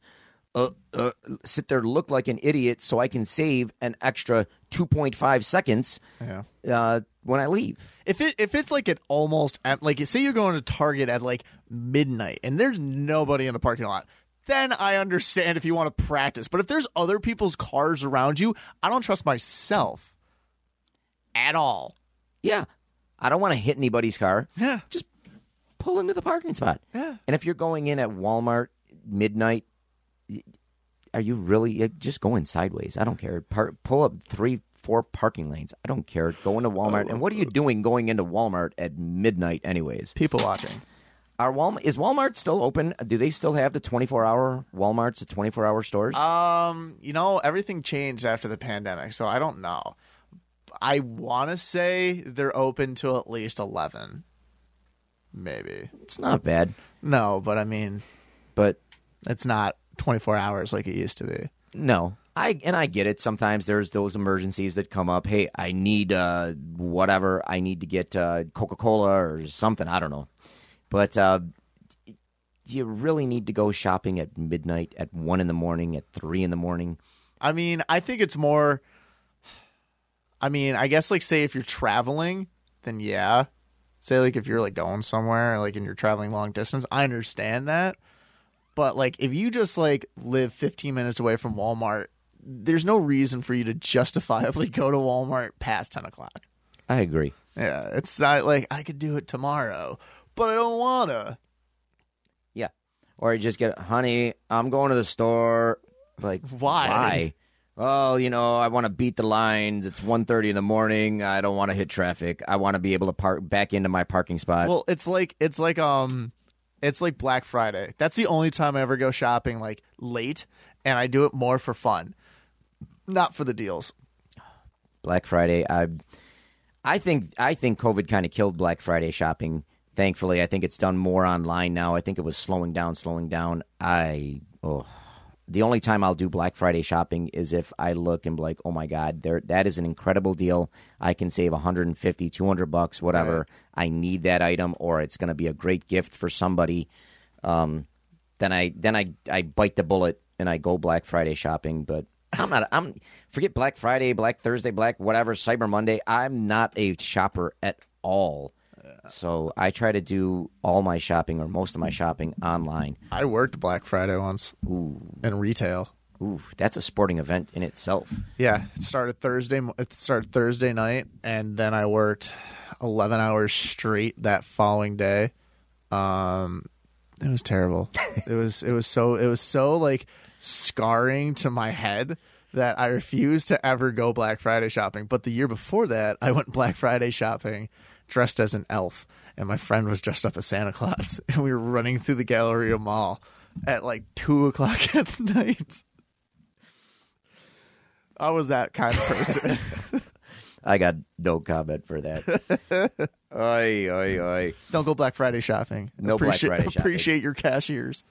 Uh, uh, sit there, look like an idiot, so I can save an extra two point five seconds Yeah. uh, when I leave. If it if it's like at almost like say you're going to Target at like midnight and there's nobody in the parking lot, then I understand if you want to practice. But if there's other people's cars around you, I don't trust myself at all. Yeah, I don't want to hit anybody's car. Yeah. just pull into the parking spot. Yeah. And if you're going in at Walmart midnight, are you really just going sideways? I don't care. Par- pull up three, four parking lanes. I don't care. Go into Walmart. And what are you doing going into Walmart at midnight, anyways? People watching. Are Walmart is Walmart still open? Do they still have the twenty four hour WalMarts, the twenty four hour stores? Um, you know, everything changed after the pandemic, so I don't know. I want to say they're open till at least 11. Maybe. it's not bad, No, but I mean, but it's not 24 hours like it used to be. No. I and I get it. Sometimes there's those emergencies that come up. Hey, I need uh whatever. I need to get uh, Coca Cola or something. I don't know. But uh, do you really need to go shopping at midnight, at one in the morning, at three in the morning? I mean, I think it's more. I mean, I guess like say if you're traveling, then yeah. Say like if you're like going somewhere, like and you're traveling long distance, I understand that. But like if you just like live 15 minutes away from Walmart, there's no reason for you to justifiably <laughs> go to Walmart past 10 o'clock. I agree. Yeah, it's not like I could do it tomorrow, but I don't wanna. Yeah. Or you just get, honey, I'm going to the store. Like Why? Why? Oh, you know, I want to beat the lines. It's 1.30 in the morning. I don't want to hit traffic. I want to be able to park back into my parking spot. Well, it's like it's like um it's like Black Friday. That's the only time I ever go shopping like late and I do it more for fun. Not for the deals. Black Friday. I, I think I think COVID kind of killed Black Friday shopping. Thankfully, I think it's done more online now. I think it was slowing down, slowing down. I oh, the only time I'll do Black Friday shopping is if I look and be like, oh my god, there that is an incredible deal. I can save 150, 200 bucks, whatever. Right. I need that item, or it's going to be a great gift for somebody. Um, then I then I I bite the bullet and I go Black Friday shopping. But I'm not. I'm forget Black Friday, Black Thursday, Black whatever, Cyber Monday. I'm not a shopper at all. So I try to do all my shopping or most of my shopping online. I worked Black Friday once Ooh, in retail. ooh, that's a sporting event in itself. Yeah, it started Thursday. It started Thursday night, and then I worked eleven hours straight that following day. Um, it was terrible. <laughs> it was it was so it was so like scarring to my head that I refused to ever go Black Friday shopping. But the year before that, I went Black Friday shopping dressed as an elf, and my friend was dressed up as Santa Claus, <laughs> and we were running through the Galleria Mall at like two o'clock <laughs> at night. I was that kind of person. <laughs> I got no comment for that. oi, oi, oi. Don't go Black Friday shopping. No Black appreciate, Friday shopping. Appreciate your cashiers.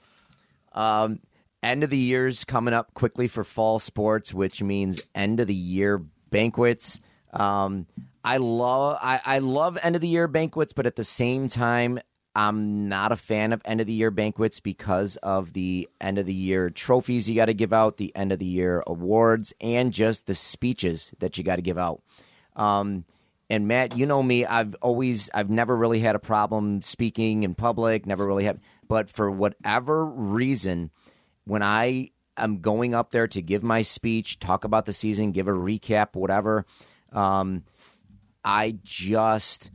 Um, end of the year's coming up quickly for fall sports, which means end of the year banquets. Um, I love I, I love end of the year banquets, but at the same time, I'm not a fan of end of the year banquets because of the end of the year trophies you got to give out, the end of the year awards, and just the speeches that you got to give out. Um, and Matt, you know me, I've always, I've never really had a problem speaking in public, never really had, but for whatever reason, when I am going up there to give my speech, talk about the season, give a recap, whatever, um, I just,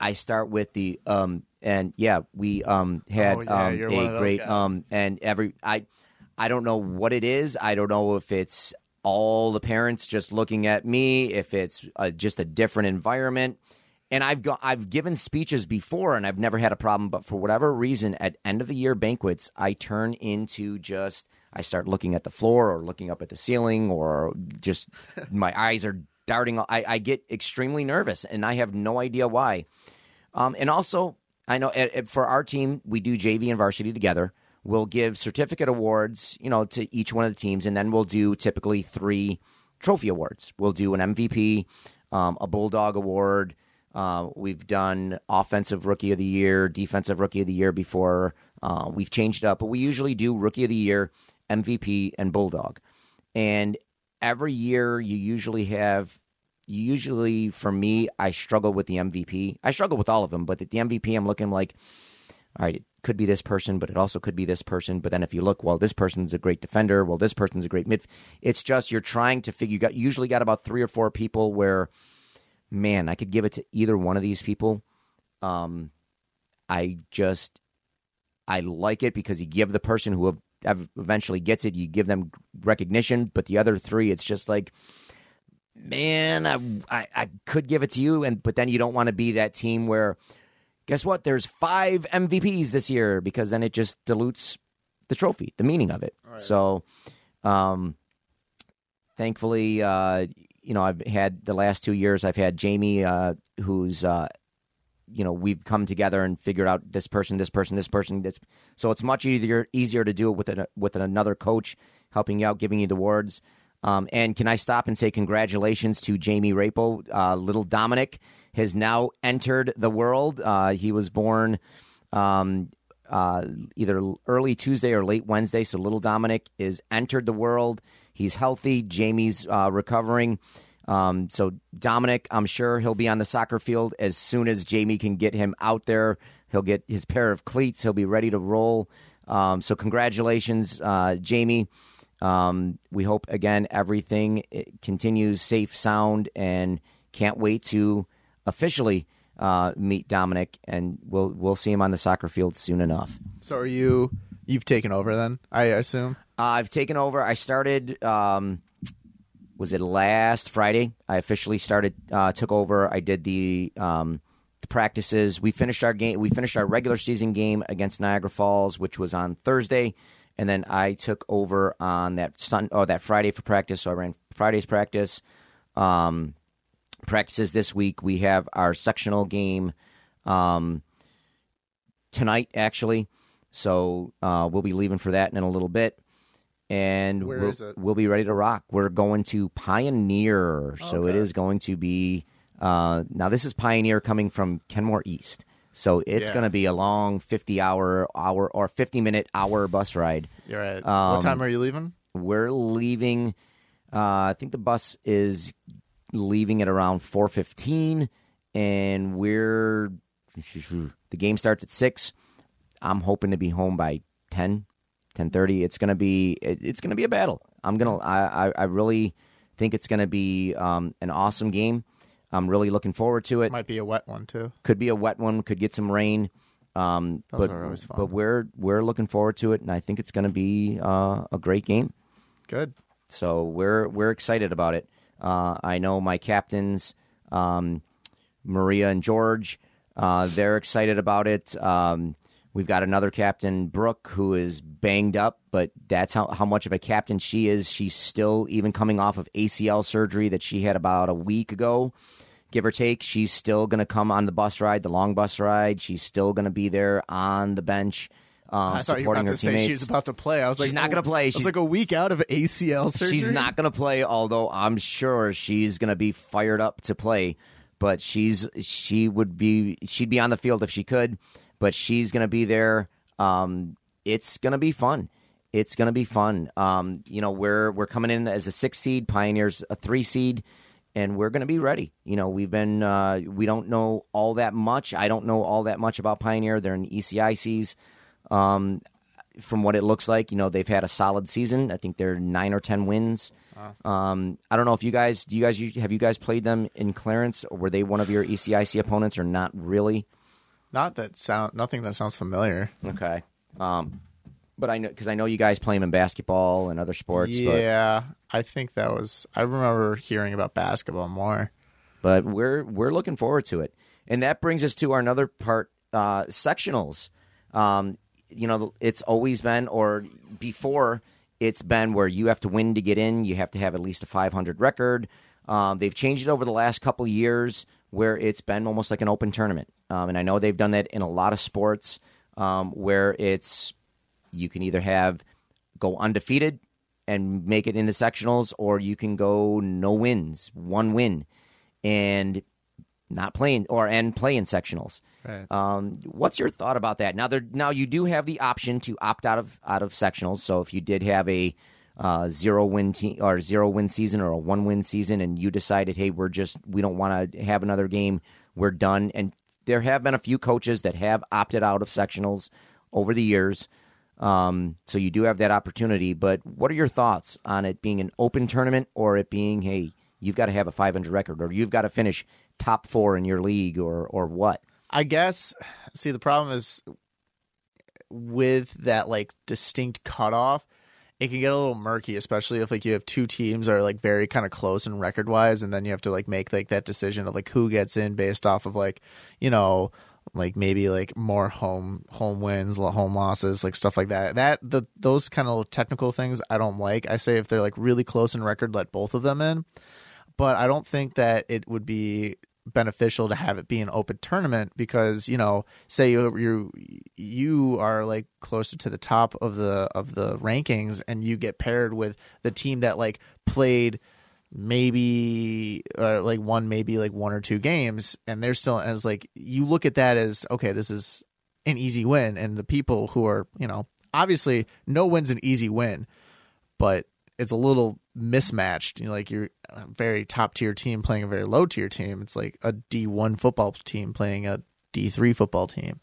I start with the, um, and yeah, we um had Oh, yeah, um you're one of a great guys. um and every I I don't know what it is. I don't know if it's all the parents just looking at me, if it's uh, just a different environment. And I've got I've given speeches before and I've never had a problem, but for whatever reason, at end of the year banquets, I turn into just I start looking at the floor or looking up at the ceiling or just my eyes are darting. I, I get extremely nervous and I have no idea why. Um, and also, I know at, at- for our team, we do JV and varsity together. We'll give certificate awards, you know, to each one of the teams, and then we'll do typically three trophy awards. We'll do an MVP, um, a Bulldog Award. Uh, we've done offensive rookie of the year, defensive rookie of the year before. Uh, we've changed up, but we usually do rookie of the year, MVP, and Bulldog. And every year, you usually have usually for me, I struggle with the MVP. I struggle with all of them, but at the MVP, I'm looking like, all right, it could be this person, but it also could be this person. But then if you look, well, this person's a great defender. Well, this person's a great mid. It's just you're trying to figure. You got usually got about three or four people where, man, I could give it to either one of these people. Um, I just I like it because you give the person who have, eventually gets it, you give them recognition. But the other three, it's just like man, I, I, I could give it to you, and but then you don't want to be that team where guess what? There's five MVPs this year because then it just dilutes the trophy, the meaning of it. So, um, thankfully, uh, you know, I've had the last two years. I've had Jamie, uh, who's, uh, you know, we've come together and figured out this person, this person, this person. This, so it's much easier easier to do it with an, with another coach helping you out, giving you the words. Um, and can I stop and say congratulations to Jamie Rapel, uh, little Dominic has now entered the world. Uh, he was born um, uh, either early Tuesday or late Wednesday. So little Dominic is entered the world. He's healthy. Jamie's uh, recovering. Um, so Dominic, I'm sure he'll be on the soccer field as soon as Jamie can get him out there. He'll get his pair of cleats. He'll be ready to roll. Um, so congratulations, uh, Jamie. Um, we hope again everything eh, continues safe, sound, and can't wait to officially uh, meet Dominic, and we'll we'll see him on the soccer field soon enough. So are you? You've taken over then, I assume. Uh, I've taken over. I started. Um, was it last Friday? I officially started. Uh, took over. I did the um, the practices. We finished our game. We finished our regular season game against Niagara Falls, which was on Thursday, and then I took over on that sun or that Friday for practice. So I ran Friday's practice. Um, practices this week. We have our sectional game um, tonight, actually. So uh, we'll be leaving for that in a little bit. And Where we'll, is it? we'll be ready to rock. We're going to Pioneer. So it Okay. is going to be. Uh, now, this is Pioneer coming from Kenmore East. So it's Yeah. going to be a long 50 hour, hour or 50 minute hour bus ride. You're right. Um, what time are you leaving? We're leaving. Uh, I think the bus is leaving at around four fifteen, and we're the game starts at six. I'm hoping to be home by 10, 10.30. It's gonna be it, it's gonna be a battle. I'm gonna I I, I really think it's gonna be um, an awesome game. I'm really looking forward to it. Might be a wet one too. Could be a wet one. Could get some rain. Um, Those but are always fun. but we're we're looking forward to it, and I think it's going to be uh, a great game. Good. So we're we're excited about it. Uh, I know my captains, um, Maria and George, uh, they're excited about it. Um, we've got another captain, Brooke, who is banged up, but that's how, how much of a captain she is. She's still even coming off of ACL surgery that she had about a week ago, give or take. She's still going to come on the bus ride, the long bus ride. She's still going to be there on the bench. Um, I thought you were supporting about her to say teammates. she's about to play. I was She's like, not gonna play. I was She's- like a week out of ACL surgery. She's not going to play, although I'm sure she's going to be fired up to play. But she's she would be she'd be on the field if she could, but she's going to be there. Um, it's going to be fun. It's going to be fun. Um, you know, we're we're coming in as a six seed, Pioneers a three seed, and we're going to be ready. You know, we've been uh, we don't know all that much. I don't know all that much about Pioneer. They're in ECICs. Um, from what it looks like, you know, they've had a solid season. I think they're nine or ten wins. Um, I don't know if you guys do. You guys have you guys played them in Clarence, or were they one of your ECIC opponents, or not really? Not that sound. Nothing that sounds familiar. Okay. Um, but I know because I know you guys play them in basketball and other sports. yeah, I think that was. I remember hearing about basketball more. but but we're we're looking forward to it, and that brings us to our another part, uh, sectionals. Um, you know, it's always been, or before, it's been where you have to win to get in. You have to have at least a 500 record. Um, they've changed it over the last couple of years, where it's been almost like an open tournament. Um, and I know they've done that in a lot of sports, um, where it's you can either have go undefeated and make it in the sectionals, or you can go no wins, one win, and not playing or and play in sectionals. Right. Um, what's your thought about that? Now, there now you do have the option to opt out of out of sectionals. So if you did have a uh, zero win team or zero win season or a one win season, and you decided, hey, we're just we don't want to have another game, we're done. And there have been a few coaches that have opted out of sectionals over the years. Um, so you do have that opportunity. But what are your thoughts on it being an open tournament or it being, hey, you've got to have a 500 record or you've got to finish top four in your league or or what? I guess. See, the problem is with that like distinct cutoff, it can get a little murky, especially if like you have two teams that are like very kind of close in record wise, and then you have to like make like that decision of like who gets in based off of like you know like maybe like more home home wins, home losses, like stuff like that. That the those kind of technical things I don't like. I say if they're like really close in record, let both of them in. But I don't think that it would be beneficial to have it be an open tournament because you know say you you you are like closer to the top of the of the rankings and you get paired with the team that like played maybe uh, like one maybe like one or two games and they're still as like you look at that as okay this is an easy win and the people who are you know obviously no win's an easy win but it's a little mismatched you know like you're a very top tier team playing a very low tier team it's like a d1 football team playing a d3 football team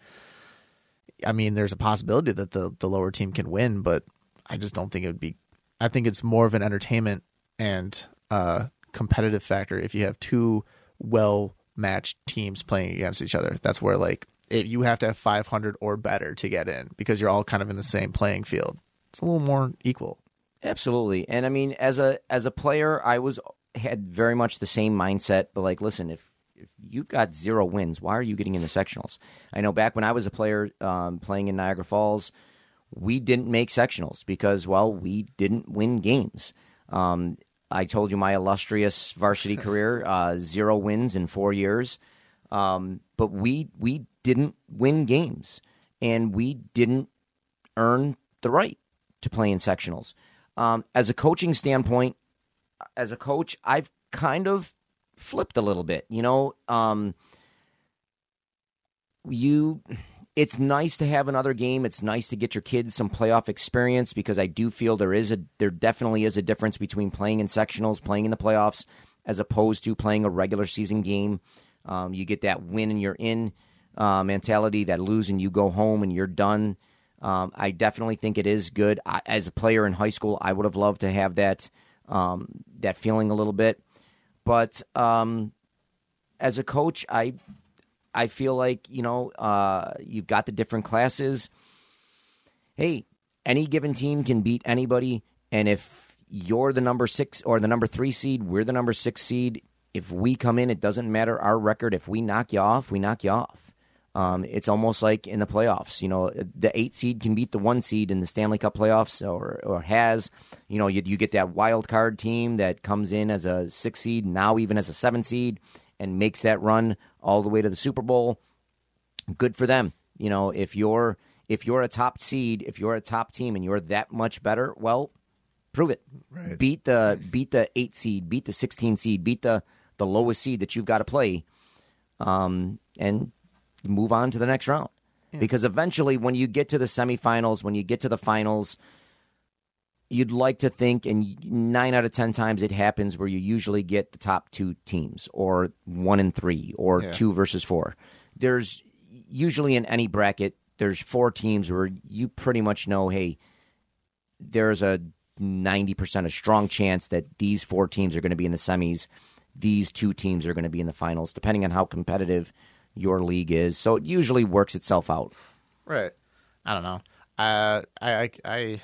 i mean there's a possibility that the the lower team can win but i just don't think it would be i think it's more of an entertainment and uh, competitive factor if you have two well matched teams playing against each other. That's where like if you have to have 500 or better to get in because you're all kind of in the same playing field. It's a little more equal. Absolutely. And I mean as a as a player, I was had very much the same mindset, but like listen, if if you've got zero wins, why are you getting into sectionals? I know back when I was a player um, playing in Niagara Falls, we didn't make sectionals because well, we didn't win games. Um, I told you my illustrious varsity <laughs> career, uh, zero wins in four years. Um, but we we didn't win games, and we didn't earn the right to play in sectionals. Um, as a coaching standpoint, as a coach, I've kind of flipped a little bit. You know, um, you it's nice to have another game. It's nice to get your kids some playoff experience because I do feel there is a there definitely is a difference between playing in sectionals, playing in the playoffs, as opposed to playing a regular season game. Um, you get that win and you're in uh, mentality, that lose and you go home and you're done. Um, I definitely think it is good. I, as a player in high school, I would have loved to have that um, that feeling a little bit, but um, as a coach, I I feel like you know uh, you've got the different classes. Hey, any given team can beat anybody, and if you're the number six or the number three seed, we're the number six seed. If we come in, it doesn't matter our record. If we knock you off, we knock you off. Um, it's almost like in the playoffs. You know, the eight seed can beat the one seed in the Stanley Cup playoffs, or or has. You know, you, you get that wild card team that comes in as a six seed, now even as a seven seed, and makes that run all the way to the Super Bowl. Good for them. You know, if you're if you're a top seed, if you're a top team, and you're that much better, well, prove it. Right. Beat the beat the eight seed, beat the sixteen seed, beat the the lowest seed that you've got to play, um, and move on to the next round. Because eventually, when you get to the semifinals, when you get to the finals, you'd like to think, and nine out of ten times it happens where you usually get the top two teams, or one and three, or Yeah. two versus four. There's usually in any bracket, there's four teams where you pretty much know, hey, there's a 90% a strong chance that these four teams are going to be in the semis. These two teams are going to be in the finals, depending on how competitive your league is. So it usually works itself out. Right. I don't know. Uh, I, I, I,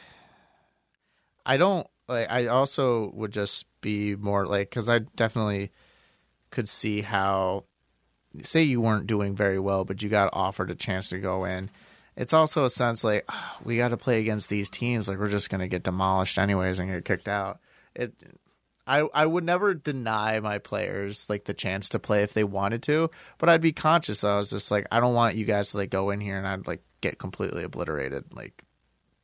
I don't like. I also would just be more like because I definitely could see how, say, you weren't doing very well, but you got offered a chance to go in. It's also a sense like "Ah, we got to play against these teams. Like we're just going to get demolished anyways and get kicked out. It. I, I would never deny my players like the chance to play if they wanted to, but I'd be conscious. I was just like, I don't want you guys to like go in here and I'd like get completely obliterated. Like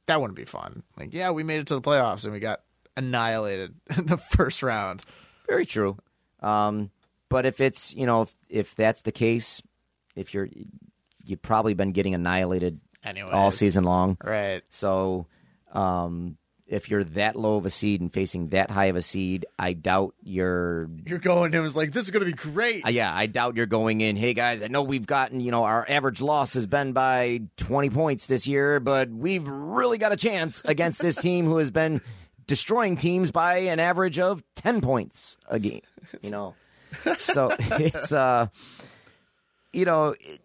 that wouldn't be fun. Like, yeah, we made it to the playoffs and we got annihilated <laughs> in the first round. Very true. Um, but if it's you know if, if that's the case, if you're you've probably been getting annihilated Anyway, all season long. right? So um, if you're that low of a seed and facing that high of a seed, I doubt you're. You're going. It was like this is going to be great. Uh, yeah, I doubt you're going in. Hey guys, I know we've gotten you know our average loss has been by 20 points this year, but we've really got a chance against this team who has been destroying teams by an average of 10 points a game. You know, so <laughs> it's uh, you know. It,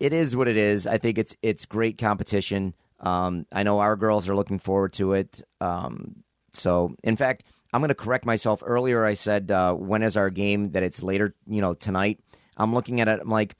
it is what it is. I think it's it's great competition. Um, I know our girls are looking forward to it. Um, so, in fact, I'm going to correct myself. Earlier, I said uh, when is our game? That it's later, you know, tonight. I'm looking at it. I'm like,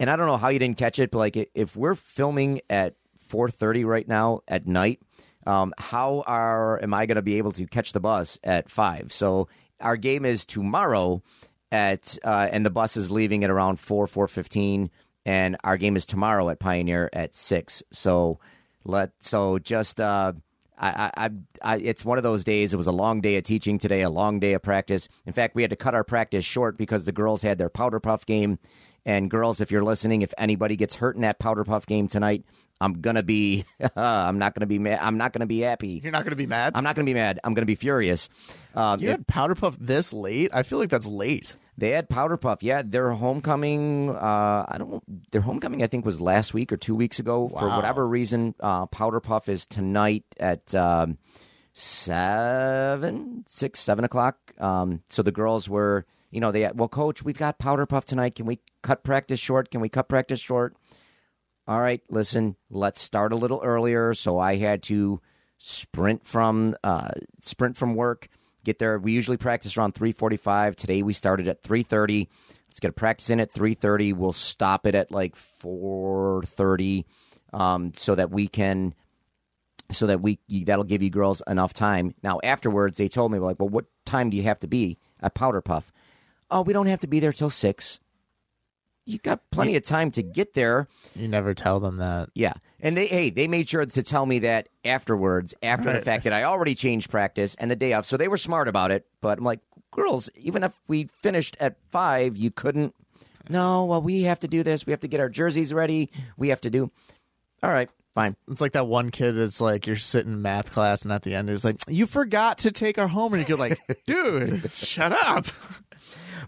and I don't know how you didn't catch it, but like if we're filming at 4:30 right now at night, um, how are am I going to be able to catch the bus at five? So our game is tomorrow at uh, and the bus is leaving at around four four fifteen, and our game is tomorrow at Pioneer at six. So let so just. Uh, I, I, I, it's one of those days. It was a long day of teaching today, a long day of practice. In fact, we had to cut our practice short because the girls had their powder puff game. And girls, if you're listening, if anybody gets hurt in that powder puff game tonight, I'm gonna be, <laughs> I'm not gonna be mad. I'm not gonna be happy. You're not going to be mad. I'm not gonna be mad. I'm gonna be furious. Um, you if- had powder puff this late. I feel like that's late. They had powder puff. Yeah, their homecoming. Uh, I don't. Their homecoming, I think, was last week or two weeks ago. For whatever reason, uh, powder puff is tonight at um, seven, six, seven o'clock. Um, so the girls were, you know, they well, coach, we've got powder puff tonight. Can we cut practice short? Can we cut practice short? All right, listen, let's start a little earlier. So I had to sprint from uh, sprint from work, get there. We usually practice around three forty-five. Today we started at three thirty. Let's get a practice in at three thirty. We'll stop it at like four thirty, um, so that we can, so that we that'll give you girls enough time. Now afterwards, they told me like, well, what time do you have to be at Powder Puff? Oh, we don't have to be there till six. You got plenty of time to get there. You never tell them that. Yeah, and they hey they made sure to tell me that afterwards, after the fact that I already changed practice and the day off, so they were smart about it. But I'm like, girls, even if we finished at five, you couldn't. No, well, we have to do this. We have to get our jerseys ready. We have to do. All right, fine. It's like that one kid that's like you're sitting in math class and at the end it's like you forgot to take our homework. And you're like, <laughs> dude, shut up.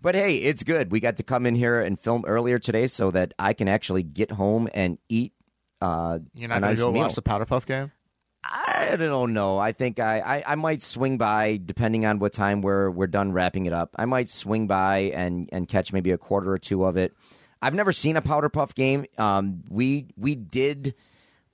But hey, it's good. We got to come in here and film earlier today so that I can actually get home and eat. Uh, You're a not gonna go meal. watch the Powder Puff game. I don't know. I think I, I, I might swing by depending on what time we're we're done wrapping it up. I might swing by and, and catch maybe a quarter or two of it. I've never seen a powder puff game. Um, we we did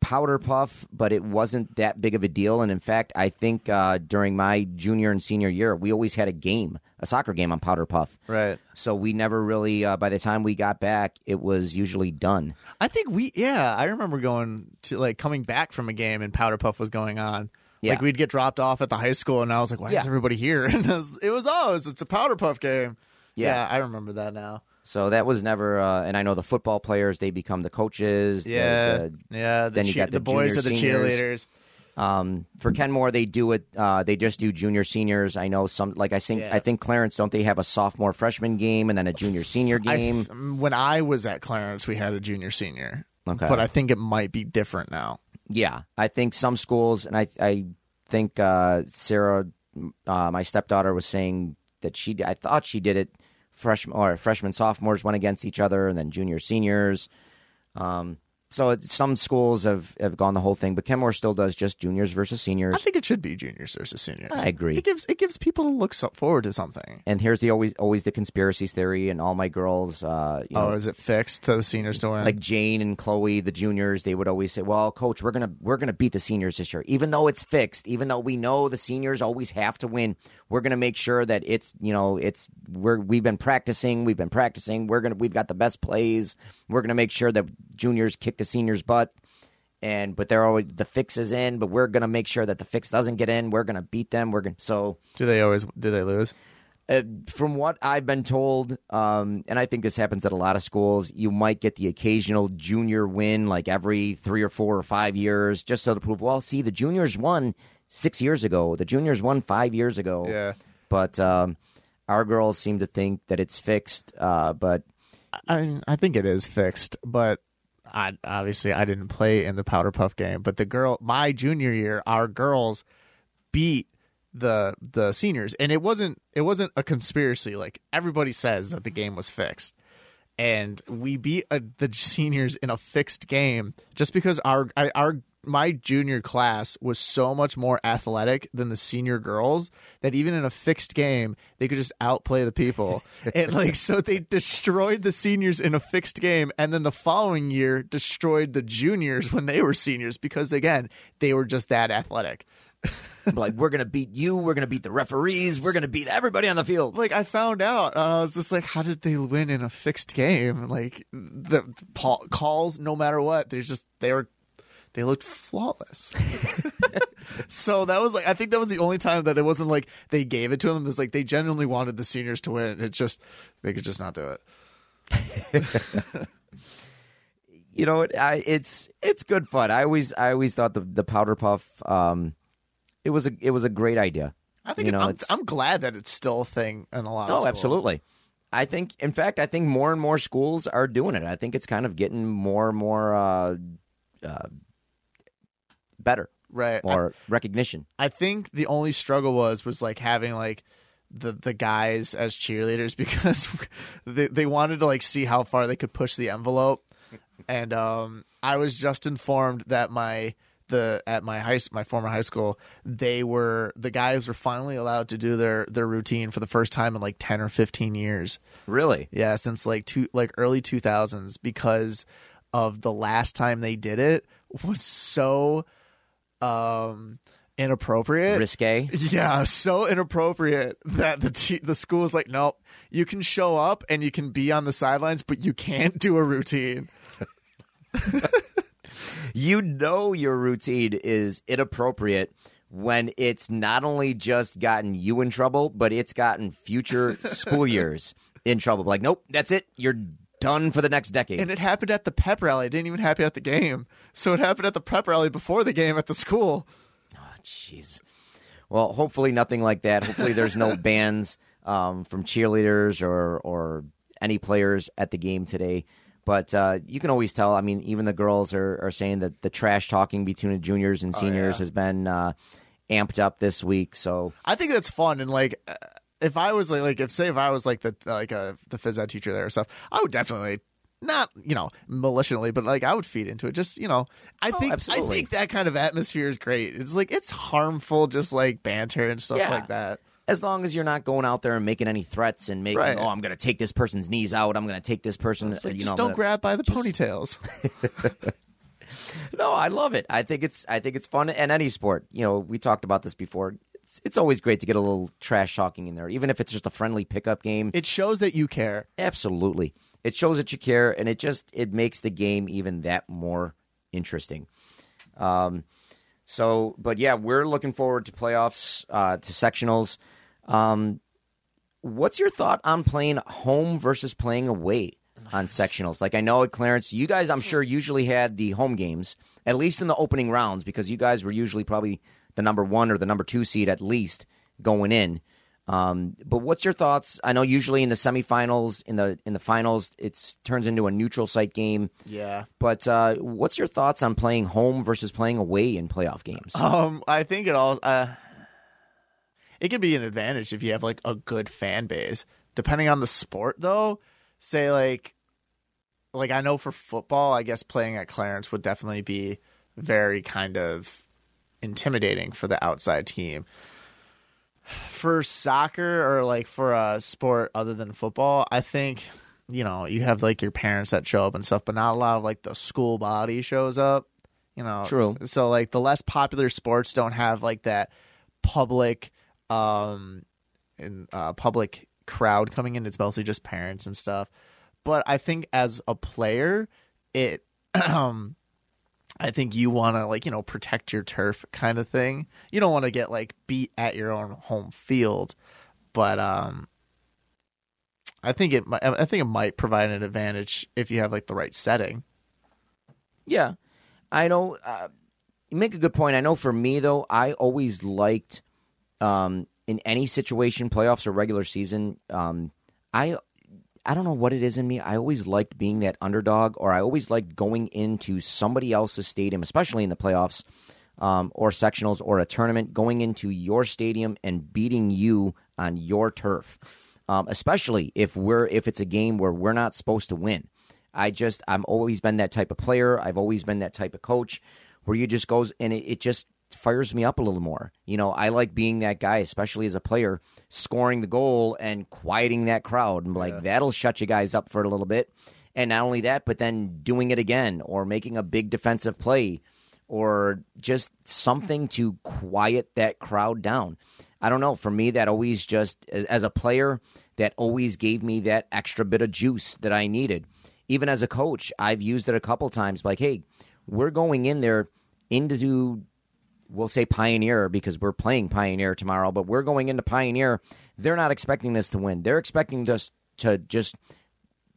powder puff, but it wasn't that big of a deal. And in fact, I think uh, during my junior and senior year, we always had a game, a soccer game on powder puff. Right. So we never really. Uh, by the time we got back, it was usually done. I think we yeah, I remember going to like coming back from a game and Powder Puff was going on. Yeah. Like we'd get dropped off at the high school and I was like, Why Yeah. is everybody here? <laughs> And it was, it was oh, it's, it's a Powder Puff game. Yeah. I remember that now. So that was never. Uh, and I know the football players; they become the coaches. Yeah. the, yeah. The, then you cheer- got the boys are the seniors. cheerleaders. Um, for Kenmore, they do it. Uh, they just do junior seniors. I know some. Like I think. Yeah. I think Clarence. Don't they have a sophomore freshman game and then a junior senior game? th- when I was at Clarence, we had a junior senior. Okay. But I think it might be different now. yeah, I think some schools, and I. I think uh, Sarah, uh, my stepdaughter, was saying that she. I thought she did it. Freshman or freshman sophomores went against each other, and then junior seniors. Um, so it, some schools have, have gone the whole thing, but Kenmore still does just juniors versus seniors. I think it should be juniors versus seniors. I agree. It gives it gives people to look so- forward to something. and here's the always always the conspiracy theory and all my girls uh you know oh, is it fixed to the seniors to win? like Jane and Chloe the juniors they would always say well coach we're to we're going to beat the seniors this year even though it's fixed even though we know the seniors always have to win we're going to make sure that it's you know it's we're we've been practicing we've been practicing we're going to we've got the best plays we're going to make sure that juniors kick the seniors butt and but they're always the fix is in but we're going to make sure that the fix doesn't get in we're going to beat them we're going to so do they always do they lose? uh, from what I've been told, um, and I think this happens at a lot of schools, you might get the occasional junior win like every three or four or five years, just so to prove, well, see, the juniors won six years ago, the juniors won five years ago. Yeah. But um, our girls seem to think that it's fixed. Uh, but I I think it is fixed, but I obviously I didn't play in the Powder Puff game. But the girl, my junior year, our girls beat the the seniors, and it wasn't it wasn't a conspiracy. Like everybody says that the game was fixed, and we beat uh the <laughs> seniors in a fixed game just because our our my junior class was so much more athletic than the senior girls that even in a fixed game they could just outplay the people <laughs> and like so they destroyed the seniors in a fixed game and then the following year destroyed the juniors when they were seniors because again they were just that athletic <laughs> like we're gonna beat you, we're gonna beat the referees, we're gonna beat everybody on the field. like I found out, and I was just like, how did they win in a fixed game? Like the, the calls, no matter what, they're just they were they looked flawless. <laughs> so that was like I think that was the only time that it wasn't like they gave it to them. It was like they genuinely wanted the seniors to win. It just they could just not do it. <laughs> you know, it, I, it's it's good fun. I always I always thought the the powder puff, um, it was a it was a great idea. I think You know, I'm, I'm glad that it's still a thing in a lot of Oh, schools. absolutely. I think, in fact, I think more and more schools are doing it. I think it's kind of getting more and more uh, uh, better, Right. I- or recognition. I think the only struggle was was like having like the the guys as cheerleaders <laughs> because they they wanted to like see how far they could push the envelope, and um, I was just informed that my the at my high my former high school they were the guys were finally allowed to do their their routine for the first time in like ten or fifteen years. Really? Yeah, since like two like early two thousands because of the last time they did it was so um inappropriate. Risque? Yeah, so inappropriate that the te- the school is like, nope, you can show up and you can be on the sidelines, but you can't do a routine. <laughs> You know your routine is inappropriate when it's not only just gotten you in trouble, but it's gotten future school <laughs> years in trouble. Like, nope, that's it. You're done for the next decade. And it happened at the pep rally. It didn't even happen at the game. So it happened at the prep rally before the game at the school. Oh, jeez. Well, hopefully nothing like that. Hopefully there's no <laughs> bans um, from cheerleaders or or any players at the game today. But uh, you can always tell. I mean, even the girls are, are saying that the trash talking between the juniors and seniors yeah. has been uh, amped up this week. So I think that's fun and like uh, if I was like, like if say if I was like the like uh, the phys ed teacher there or stuff, I would definitely not you know maliciously, but like I would feed into it. Just you know, I think I absolutely. think that kind of atmosphere is great. It's like it's harmful, just like banter and stuff Yeah. like that. as long as you're not going out there and making any threats and making, Right. oh, I'm going to take this person's knees out. I'm going to take this person. It's like, you just know, I'm don't gonna- grab by the ponytails. <laughs> <laughs> No, I love it. I think it's I think it's fun in any sport. You know, we talked about this before. It's, it's always great to get a little trash talking in there, even if it's just a friendly pickup game. it shows that you care. Absolutely, it shows that you care, and it just it makes the game even that more interesting. Um, so, but yeah, we're looking forward to playoffs, uh, to sectionals. Um, what's your thought on playing home versus playing away on sectionals? Like I know at Clarence, you guys, I'm sure, usually had the home games at least in the opening rounds because you guys were usually probably the number one or the number two seed at least going in. Um, but what's your thoughts? I know usually in the semifinals, in the in the finals, it turns into a neutral site game. Yeah. But uh, what's your thoughts on playing home versus playing away in playoff games? Um, I think it all. Uh, it could be an advantage if you have like a good fan base. Depending on the sport, though, say like, like I know for football, I guess playing at Clarence would definitely be very kind of intimidating for the outside team. For soccer or like for a sport other than football, I think you know you have like your parents that show up and stuff, but not a lot of like the school body shows up. You know, True. So like the less popular sports don't have like that public, um, and uh, public crowd coming in. It's mostly just parents and stuff. But I think as a player, it, <clears throat> um, I think you want to like you know protect your turf kind of thing. You don't want to get like beat at your own home field, but um, I think it. I think it might provide an advantage if you have like the right setting. Yeah, I know. Uh, you make a good point. I know for me though, I always liked um, in any situation, playoffs or regular season. Um, I I don't know what it is in me. I always liked being that underdog, or I always liked going into somebody else's stadium, especially in the playoffs um, or sectionals or a tournament, going into your stadium and beating you on your turf. Um, especially if we're if it's a game where we're not supposed to win. I just I'm always been that type of player. I've always been that type of coach where you just goes and it, it just fires me up a little more. You know, I like being that guy, especially as a player, scoring the goal and quieting that crowd. And like that'll shut you guys up for a little bit. And not only that, but then doing it again or making a big defensive play or just something to quiet that crowd down. I don't know. For me, that always just, as a player, that always gave me that extra bit of juice that I needed. Even as a coach, I've used it a couple times. Like, hey, we're going in there into, we'll say Pioneer because we're playing Pioneer tomorrow, but we're going into Pioneer. They're not expecting us to win. They're expecting us to just,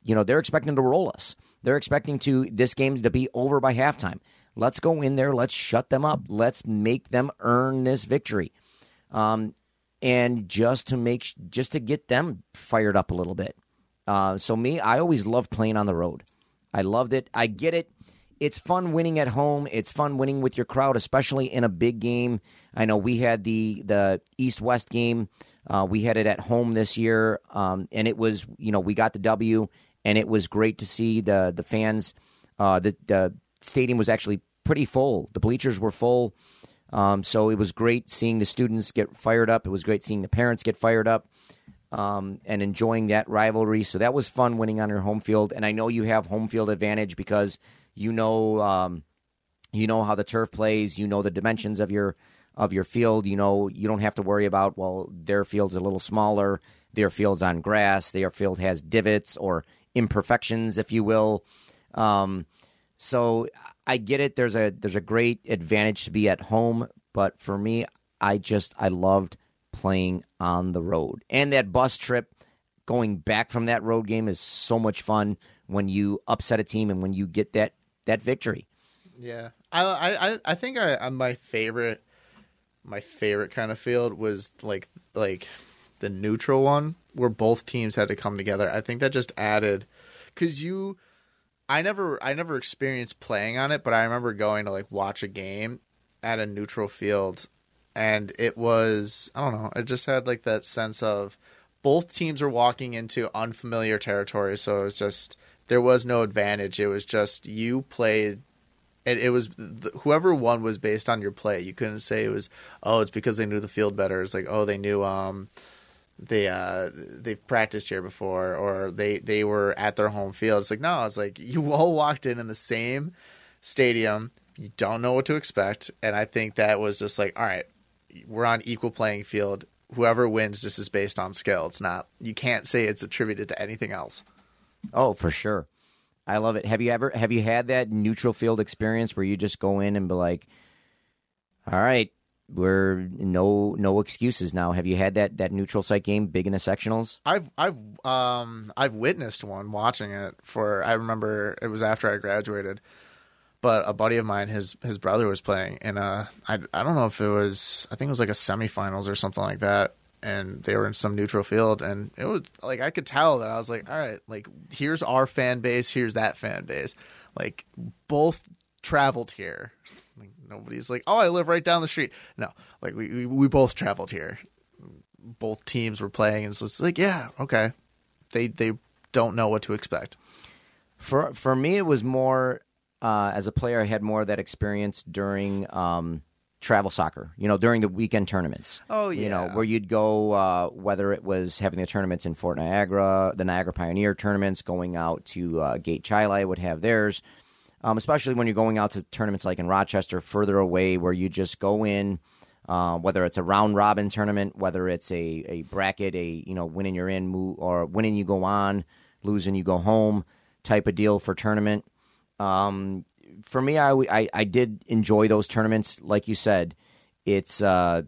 you know, they're expecting to roll us. They're expecting to this game to be over by halftime. Let's go in there. Let's shut them up. Let's make them earn this victory. Um, and just to make just to get them fired up a little bit. Uh, so me, I always loved playing on the road. I loved it. I get it. It's fun winning at home. It's fun winning with your crowd, especially in a big game. I know we had the the East West game. Uh, we had it at home this year, um, and it was you know we got the W, and it was great to see the the fans. Uh, the the stadium was actually pretty full. The bleachers were full. Um, so it was great seeing the students get fired up. It was great seeing the parents get fired up um, and enjoying that rivalry. So that was fun winning on your home field. And I know you have home field advantage because you know um, you know how the turf plays. You know the dimensions of your of your field. You know you don't have to worry about well their field's a little smaller. Their field's on grass. Their field has divots or imperfections, if you will. Um, so I get it. There's a there's a great advantage to be at home, but for me, I just I loved playing on the road. And that bus trip going back from that road game is so much fun when you upset a team and when you get that that victory. Yeah. I I I think I my favorite my favorite kind of field was like like the neutral one where both teams had to come together. I think that just added cuz you I never I never experienced playing on it, but I remember going to like watch a game at a neutral field and it was I don't know, it just had like that sense of both teams were walking into unfamiliar territory, so it was just there was no advantage. It was just you played it, it was whoever won was based on your play. You couldn't say it was oh it's because they knew the field better. It's like oh they knew um they uh they've practiced here before or they they were at their home field. It's like no, it's like <laughs> you all walked in in the same stadium. You don't know what to expect, and I think that was just like all right, we're on equal playing field. Whoever wins just is based on skill. It's not you can't say it's attributed to anything else. Oh, for sure. I love it. Have you ever have you had that neutral field experience where you just go in and be like, "All right, we're no no excuses now. Have you had that that neutral site game big in the sectionals? I've I've um I've witnessed one watching it for I remember it was after I graduated. But a buddy of mine, his his brother was playing and uh I I don't know if it was I think it was like a semifinals or something like that. And they were in some neutral field and it was like I could tell that I was like, all right, like here's our fan base, here's that fan base. Like both traveled here Like Nobody's like, oh, I live right down the street. No, like we we, we both traveled here. Both teams were playing, and so it's like, yeah, okay. They they don't know what to expect. For for me, it was more uh, as a player. I had more of that experience during um, travel soccer. You know, during the weekend tournaments. Oh yeah, you know where you'd go, uh, whether it was having the tournaments in Fort Niagara, the Niagara Pioneer tournaments, going out to uh, Gates Chili would have theirs um, especially when you're going out to tournaments like in Rochester, further away, where you just go in, uh, whether it's a round robin tournament, whether it's a, a bracket, a you know winning you're in, move, or winning you go on, losing you go home type of deal for tournament. Um, for me, I, I, I did enjoy those tournaments. Like you said, it's uh,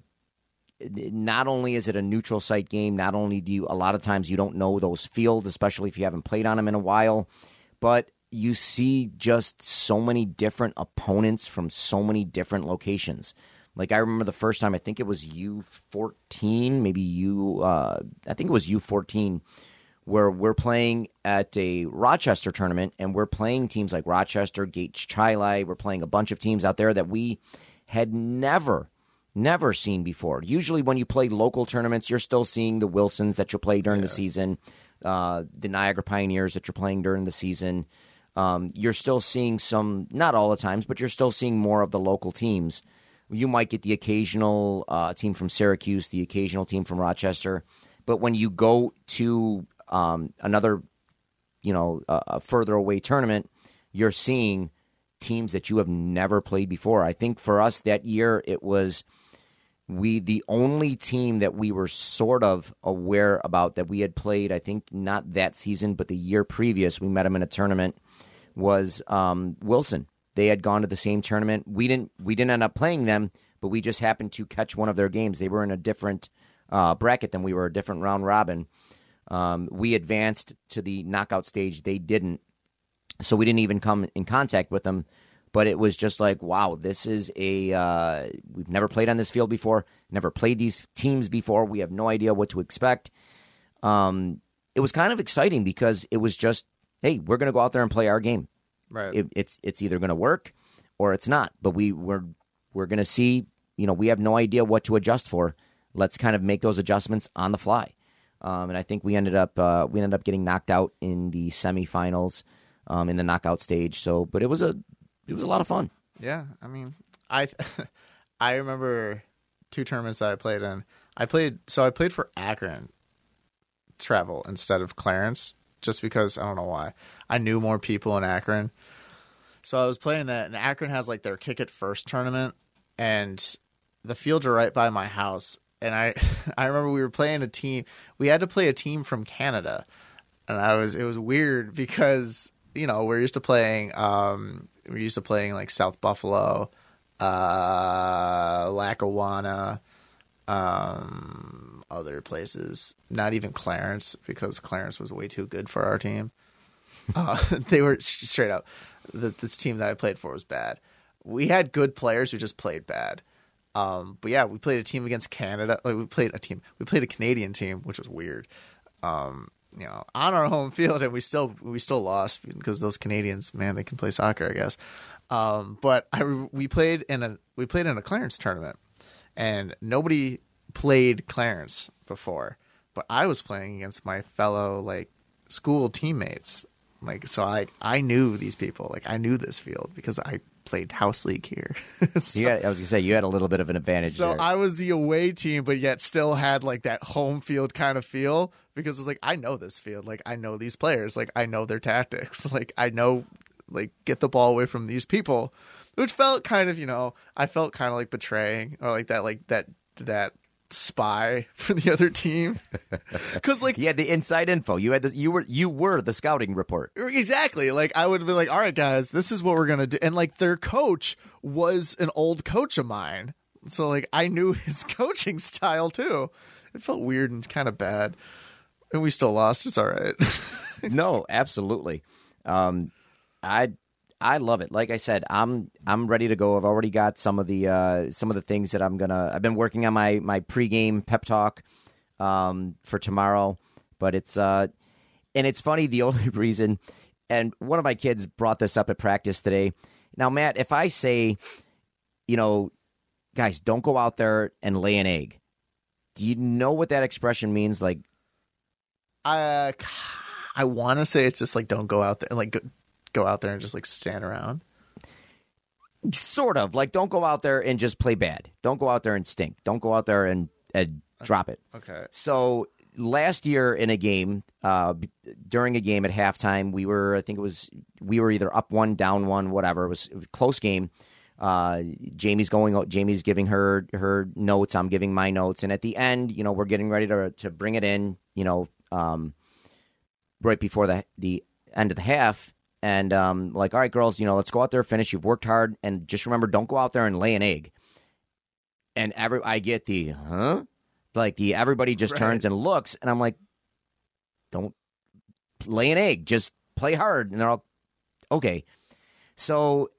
not only is it a neutral site game, not only do you a lot of times you don't know those fields, especially if you haven't played on them in a while, but you see just so many different opponents from so many different locations. Like I remember the first time, I think it was U fourteen, maybe U. Uh, I think it was U fourteen, where we're playing at a Rochester tournament, and we're playing teams like Rochester, Gates Chili. We're playing a bunch of teams out there that we had never, never seen before. Usually, when you play local tournaments, you're still seeing the Wilsons that you play during yeah. the season, uh, the Niagara Pioneers that you're playing during the season um, you're still seeing some, not all the times, but you're still seeing more of the local teams. You might get the occasional uh, team from Syracuse, the occasional team from Rochester, but when you go to um, another, you know, a further away tournament, you're seeing teams that you have never played before. I think for us that year it was we the only team that we were sort of aware about that we had played. I think not that season, but the year previous, we met them in a tournament. Was um, Wilson? They had gone to the same tournament. We didn't. We didn't end up playing them, but we just happened to catch one of their games. They were in a different uh, bracket than we were, a different round robin. Um, we advanced to the knockout stage. They didn't, so we didn't even come in contact with them. But it was just like, wow, this is a uh, we've never played on this field before, never played these teams before. We have no idea what to expect. Um, it was kind of exciting because it was just, hey, we're going to go out there and play our game. Right. It, it's it's either going to work or it's not. But we we're we're going to see. You know, we have no idea what to adjust for. Let's kind of make those adjustments on the fly. Um, and I think we ended up uh, we ended up getting knocked out in the semifinals um, in the knockout stage. So, but it was a it was a lot of fun. Yeah, I mean, I <laughs> I remember two tournaments that I played in. I played so I played for Akron travel instead of Clarence just because I don't know why. I knew more people in Akron. So I was playing that and Akron has like their kick it first tournament and the fields are right by my house and I <laughs> I remember we were playing a team. We had to play a team from Canada. And I was it was weird because you know, we're used to playing um we're used to playing like South Buffalo, uh Lackawanna, um other places. Not even Clarence because Clarence was way too good for our team. Uh, <laughs> they were straight up the, this team that I played for was bad. We had good players who just played bad. Um, but yeah, we played a team against Canada. Like we played a team. We played a Canadian team, which was weird. Um, you know, on our home <laughs> field, and we still we still lost because those Canadians, man, they can play soccer, I guess. Um, but I we played in a we played in a Clarence tournament, and nobody played Clarence before, but I was playing against my fellow like school teammates. Like so, I I knew these people. Like I knew this field because I played house league here. <laughs> so, You had, I was gonna say you had a little bit of an advantage so there. I was the away team, but yet still had like that home field kind of feel because it's like I know this field, like I know these players, like I know their tactics, <laughs> like I know like get the ball away from these people, which felt kind of you know I felt kind of like betraying or like that like that that spy <laughs> for the other team <laughs> because like you had the inside info. You had the, you were you were the scouting report. Exactly. Like I would be like, all right, guys, this is what we're gonna do. And like their coach was an old coach of mine, so like I knew <laughs> his coaching style too. It felt weird and kind of bad, and we still lost. It's all right. no, absolutely. Um, I I love it. Like I said, I'm I'm ready to go. I've already got some of the uh, some of the things that I'm gonna. I've been working on my my pregame pep talk um, for tomorrow, but it's uh, and it's funny. The <laughs> only reason, and one of my kids brought this up at practice today. Now, Matt, if I say, you know, guys, don't go out there and lay an egg. Do you know what that expression means? Like, I I want to say it's just like don't go out there and like go, out there and just like stand around. sort of like don't go out there and just play bad. Don't go out there and stink. Don't go out there and, and drop it. Okay. So last year in a game, uh, b- during a game at halftime, we were I think it was we were either up one, down one, whatever. It was, it was a close game. Uh, Jamie's going. Jamie's giving her her notes. I'm giving my notes, and at the end, you know, we're getting ready to to bring it in. You know, um, right before the the end of the half, and um, like, all right, girls, you know, let's go out there, finish. You've worked hard, and just remember, don't go out there and lay an egg. And every I get the huh, like the everybody <laughs> just Right. turns and looks, and I'm like, don't lay an egg, just play hard, and they're all okay. So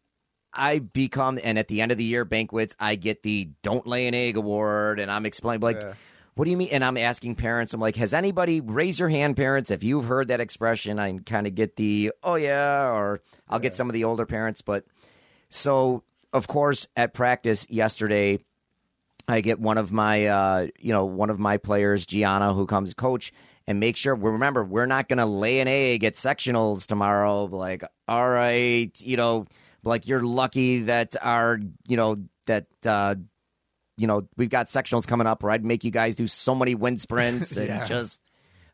I become, and at the end of the year banquets, I get the "Don't Lay an Egg" award, and I'm explaining like, Yeah. What do you mean? And I'm asking parents, I'm like, has anybody raise your hand, parents, if you've heard that expression? I kind of get the oh yeah, or I'll get some of the older parents, but so of course at practice yesterday. I get one of my, uh, you know, one of my players, Gianna, who comes coach, and make sure. we Remember, we're not going to lay an egg at sectionals tomorrow. Like, all right, you know, like you're lucky that our, you know, that, uh, you know, we've got sectionals coming up where I'd make you guys do so many wind sprints <laughs> and Yeah. just,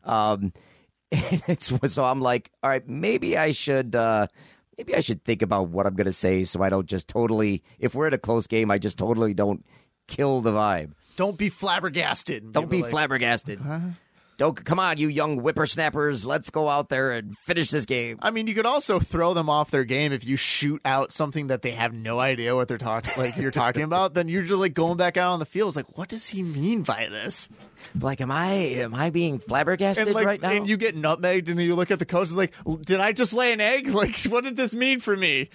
um, <laughs> and it's so I'm like, all right, maybe I should uh, maybe I should think about what I'm going to say so I don't just totally. If we're at a close game, I just totally don't kill the vibe. Don't be flabbergasted. Don't be like, flabbergasted. Don't come on, you young whippersnappers. Let's go out there and finish this game. I mean, you could also throw them off their game if you shoot out something that they have no idea what they're talking like you're talking about. Then you're just like going back out on the field. It's like, what does he mean by this? Like, am I am I being flabbergasted like, right now? and you get nutmegged, and you look at the coach. It's like, did I just lay an egg? <laughs> Like, what did this mean for me?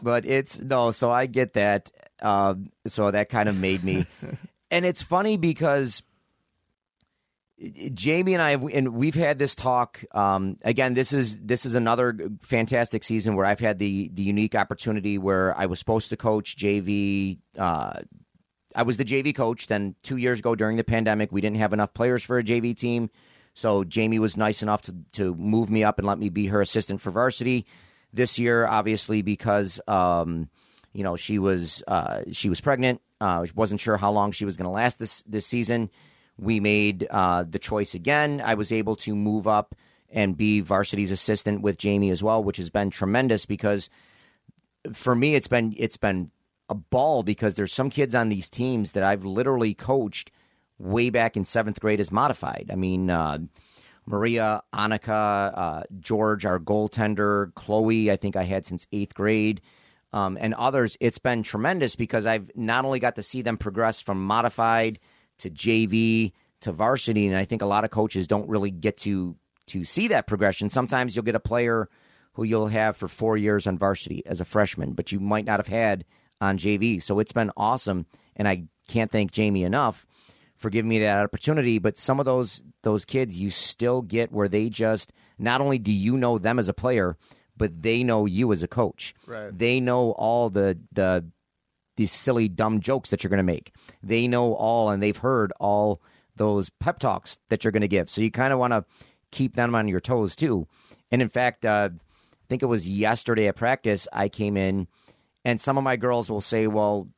but it's no. So I get that. Um, so that kind of made me, <laughs> and it's funny because Jamie and I have, and we've had this talk. Um, again, this is this is another fantastic season where I've had the the unique opportunity where I was supposed to coach JV. Uh, I was the JV coach. Then two years ago during the pandemic, we didn't have enough players for a JV team. So Jamie was nice enough to to move me up and let me be her assistant for varsity. This year, obviously, because um, you know she was uh, she was pregnant. Uh, wasn't sure how long she was going to last this this season. We made uh, the choice again. I was able to move up and be varsity's assistant with Jamie as well, which has been tremendous because for me it's been it's been a ball because there's some kids on these teams that I've literally coached way back in seventh grade as modified. I mean, uh, Maria, Annika, uh, George, our goaltender, Chloe, I think I had since eighth grade, um, and others. It's been tremendous because I've not only got to see them progress from modified to JV to varsity, and I think a lot of coaches don't really get to to see that progression. Sometimes you'll get a player who you'll have for four years on varsity as a freshman, but you might not have had on JV. So it's been awesome, and I can't thank Jamie enough for giving me that opportunity. But some of those those kids, you still get where they just not only do you know them as a player, but they know you as a coach. Right. They know all the the these silly dumb jokes that you're going to make. They know all, and they've heard all those pep talks that you're going to give. So you kind of want to keep them on your toes too. And in fact, uh, I think it was yesterday at practice, I came in, and some of my girls will say, "Well,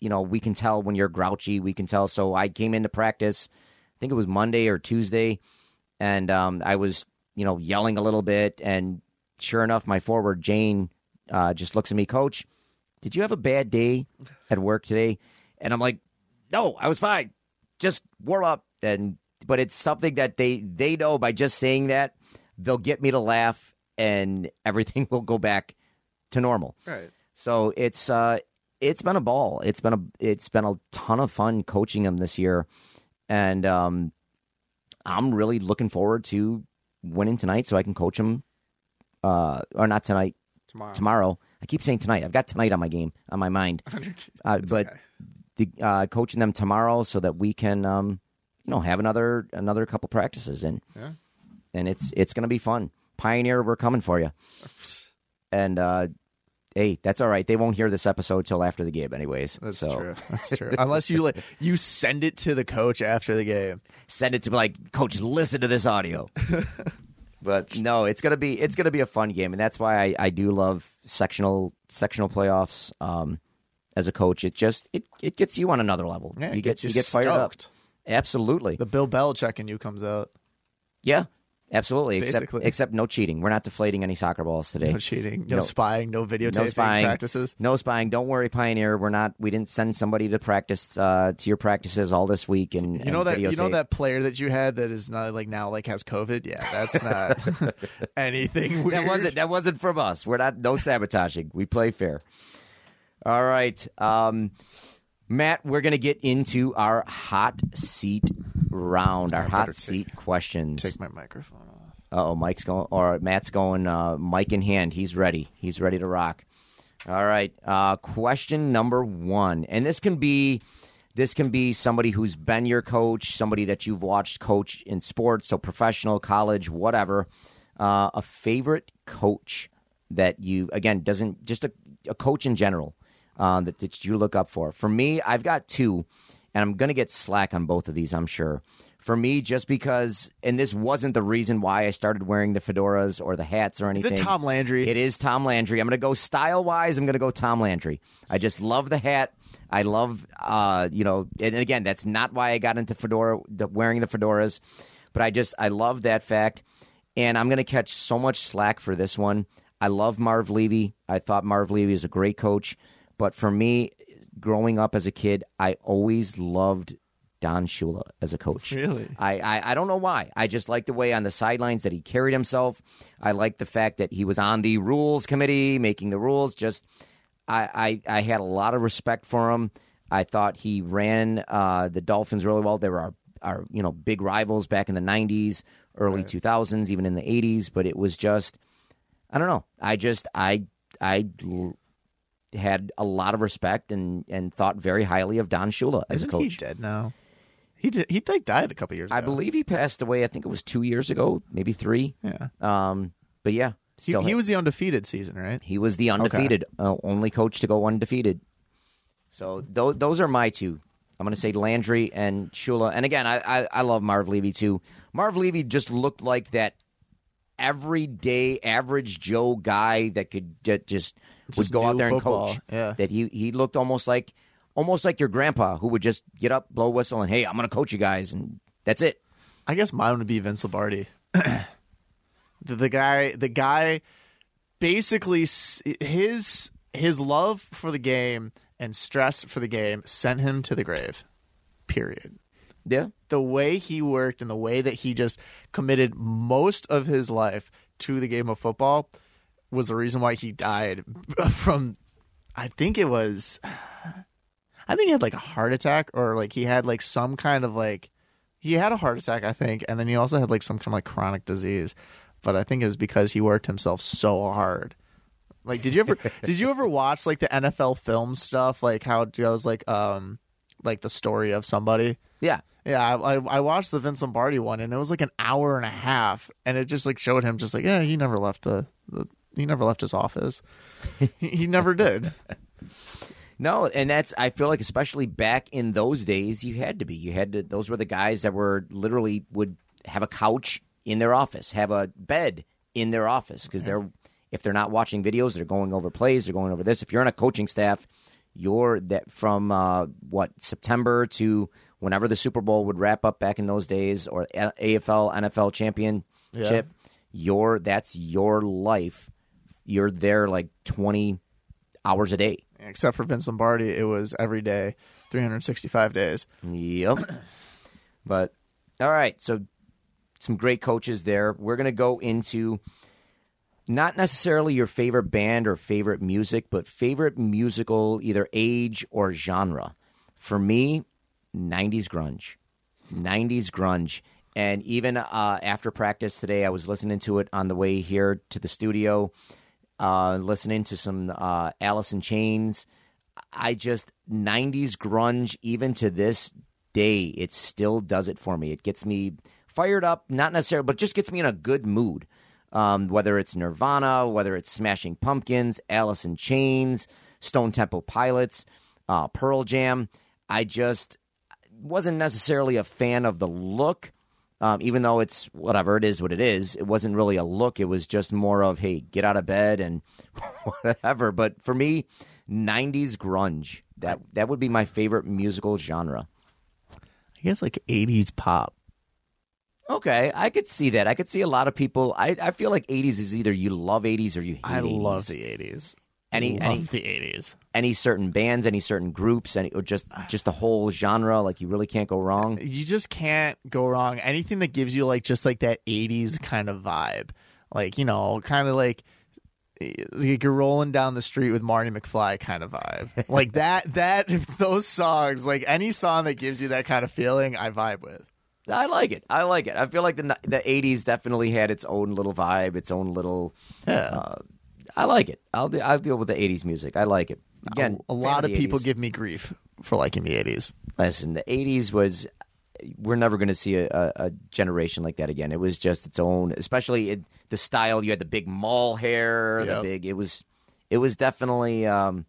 you know, we can tell when you're grouchy. We can tell." So I came into practice. I think it was Monday or Tuesday, and um, I was, you know, yelling a little bit. And sure enough, my forward Jane uh, just looks at me, Coach. Did you have a bad day at work today? And I'm like, No, I was fine. Just warm up. And but it's something that they they know by just saying that they'll get me to laugh, and everything <laughs> will go back to normal. Right. So it's uh it's been a ball. It's been a it's been a ton of fun coaching them this year, and um, I'm really looking forward to winning tonight so I can coach them. Uh, or not tonight, Tomorrow. tomorrow. I keep saying tonight. I've got tonight on my game on my mind, <laughs> uh, but okay. the, uh, coaching them tomorrow so that we can um, you know have another another couple practices and Yeah. and it's it's gonna be fun. Pioneer, we're coming for you. <laughs> And uh, hey, that's all right. They won't hear this episode till after the game, anyways. That's so true. That's true. <laughs> Unless you like you send it to the coach after the game. send it to like, Coach, listen to this audio. But no, it's gonna be it's gonna be a fun game, and that's why I, I do love sectional sectional playoffs. Um, as a coach, it just it, it gets you on another level. Yeah, you get you you get fired up. Absolutely. The Bill Belichick in you comes out. Yeah. Absolutely. Except Basically. except no cheating. We're not deflating any soccer balls today. No cheating, no, No- spying, no videotaping no spying practices. No spying. Don't worry, Pioneer. We're not. We didn't send somebody to practice uh, to your practices all this week. And You know and that you know that player that you had that is not like now like has COVID. Yeah, that's not <laughs> anything weird. that wasn't that wasn't from us. We're not no sabotaging. We play fair. All right, um, Matt. We're gonna get into our hot seat round. Our hot better seat questions. Take my microphone off. Oh, Mike's going, or Matt's going, uh, mic in hand. He's ready. He's ready to rock. All right. Uh, question number one, and this can be, this can be somebody who's been your coach, somebody that you've watched coach in sports, so professional, college, whatever. Uh, a favorite coach that you, again, doesn't just a, a coach in general um, that, that you look up for. For me, I've got two, and I'm going to get slack on both of these, I'm sure. For me, just because, and this wasn't the reason why I started wearing the fedoras or the hats or Is anything. it Tom Landry? It is Tom Landry. I'm going to go style wise. I'm going to go Tom Landry. I just love the hat. I love, uh, you know, and again, that's not why I got into fedora, the, wearing the fedoras, but I just I love that fact. And I'm going to catch so much slack for this one. I love Marv Levy. I thought Marv Levy is a great coach, but for me, growing up as a kid, I always loved Don Shula as a coach. Really? I, I, I don't know why. I just liked the way on the sidelines that he carried himself. I liked the fact that he was on the rules committee, making the rules. Just I, I, I had a lot of respect for him. I thought he ran uh, the Dolphins really well. They were our, our you know big rivals back in the '90s, early 2000s, even in the '80s. But it was just I don't know. I just I I had a lot of respect and and thought very highly of Don Shula as Isn't a coach. he dead now? He did. He like died a couple years ago. I believe he passed away. I think it was two years ago, maybe three. Yeah. Um, but yeah, He, he was the undefeated season, right? he was the undefeated, uh, only coach to go undefeated. So those those are my two. I'm going to say Landry and Shula. And again, I, I I love Marv Levy too. Marv Levy just looked like that everyday average Joe guy that could ju- just, would go out there and coach. yeah. That he he looked almost like almost like your grandpa who would just get up, blow whistle, and hey, I'm going to coach you guys, and that's it. I guess mine would be Vince Lombardi. <clears throat> the, the guy, the guy, basically his his love for the game and stress for the game sent him to the grave. Period. Yeah. The way he worked and the way that he just committed most of his life to the game of football was the reason why he died <laughs> from. I think it was. I think he had like a heart attack or like he had like some kind of like he had a heart attack, I think, and then he also had like some kind of like chronic disease. But I think it was because he worked himself so hard. Like, did you ever <laughs> did you ever watch like the NFL film stuff? Like how it goes like um like the story of somebody. Yeah. Yeah, I, I I watched the Vince Lombardi one, and it was like an hour and a half, and it just like showed him just like yeah, he never left the, the he never left his office. <laughs> he, never did. No, and that's I feel like especially back in those days, you had to be. You had to. Those were the guys that were literally would have a couch in their office, have a bed in their office because they're if they're not watching videos, they're going over plays, they're going over this. If you're on a coaching staff, you're that from uh, what September to whenever the Super Bowl would wrap up back in those days, or AFL NFL championship. Your that's your life. You're there like twenty hours a day. Except for Vince Lombardi, it was every day, 365 days. Yep. but all right, so some great coaches there. We're going to go into not necessarily your favorite band or favorite music, but favorite musical either age or genre. For me, 90s grunge. 90s grunge. And even uh, after practice today, I was listening to it on the way here to the studio, uh, listening to some uh, Alice in Chains. I just 90s grunge, even to this day, it still does it for me. It gets me fired up, not necessarily, but just gets me in a good mood. Um, whether it's Nirvana, whether it's Smashing Pumpkins, Alice in Chains, Stone Temple Pilots, uh, Pearl Jam, I just wasn't necessarily a fan of the look. Um, even though it's whatever it is, what it is, it wasn't really a look. It was just more of hey, get out of bed and <laughs> whatever. But for me, '90s grunge that that would be my favorite musical genre. I guess like 80s pop. Okay, I could see that. I could see a lot of people. I, I feel like '80s is either you love '80s or you hate I 80s. love the 80s. Any- love any- the 80s. any certain bands, any certain groups, any or just ah. just the whole genre. Like you really can't go wrong. Uh, you just can't go wrong. Anything that gives you like just like that 80s kind of vibe. Like, you know, kind of like eh, like you're rolling down the street with Marty McFly kind of vibe. <laughs> like that that <laughs> those songs, like any song that gives you that kind of feeling, I vibe with. I like it. I like it. I feel like the the '80s definitely had its own little vibe, its own little. Yeah. Uh, I like it. I'll de- I'll deal with the '80s music. I like it. Again, a, a lot of the people 80s. give me grief for liking the 80s. listen. The '80s was. We're never going to see a, a, a generation like that again. It was just its own, especially it, the style. You had the big mall hair, the big. It was, it was definitely. Um,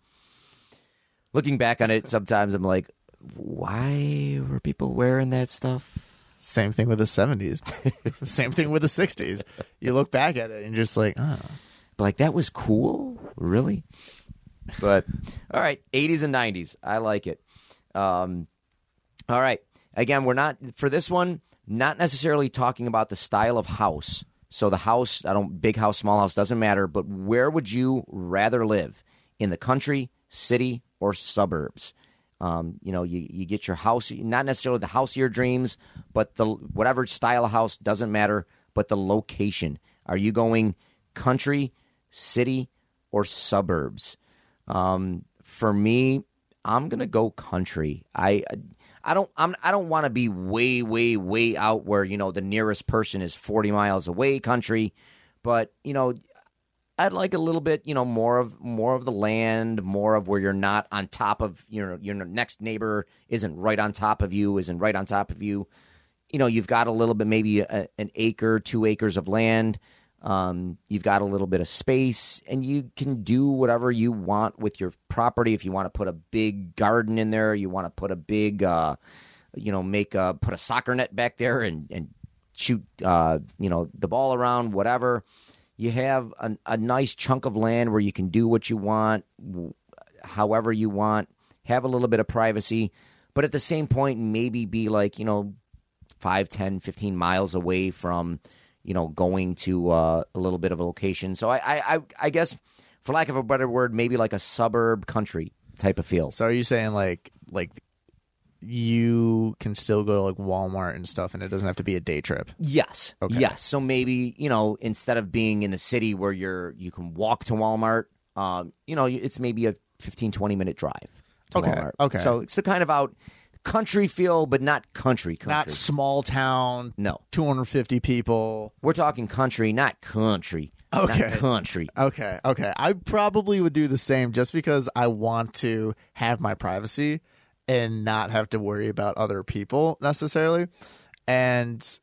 looking back on it, <laughs> sometimes I'm like, why were people wearing that stuff? Same thing with the 70s. <laughs> Same thing with the 60s. You look back at it and you're just like, oh. But like that was cool, really. But all right, 80s and 90s, I like it. Um, all right, again, we're not for this one. Not necessarily talking about the style of house, So the house, I don't big house, small house doesn't matter, but where would you rather live? In the country, city, or suburbs? Um, you know, you, you get your house, not necessarily the house of your dreams, but the whatever style of house doesn't matter, but the location. Are you going country, city, or suburbs? Um, for me, I'm gonna go country. I I don't I'm I don't want to be way way way out where you know the nearest person is 40 miles away country, but you know I'd like a little bit you know more of more of the land, more of where you're not on top of you know your next neighbor isn't right on top of you, isn't right on top of you. You know you've got a little bit maybe a, an acre, two acres of land. Um, you've got a little bit of space, and you can do whatever you want with your property. If you want to put a big garden in there, you want to put a big, uh, you know, make a put a soccer net back there and and shoot, uh, you know, the ball around, whatever. You have a, a nice chunk of land where you can do what you want, however you want. Have a little bit of privacy, but at the same point, maybe be like you know, 5, 10, 15 miles away from you know, going to uh, a little bit of a location. So I, I, I guess, for lack of a better word, maybe like a suburb country type of feel. So are you saying like like you can still go to like Walmart and stuff, and it doesn't have to be a day trip? Yes. Okay. Yes. So maybe you know, instead of being in the city where you're you can walk to Walmart, um, you know, it's maybe a 15, 20 minute drive. To Okay, Walmart. okay. So it's the kind of out country feel, but not country country. Not small town, no, 250 people. we're talking country, not country. Okay. Not country. Okay, okay. I probably would do the same just because I want to have my privacy and not have to worry about other people necessarily. And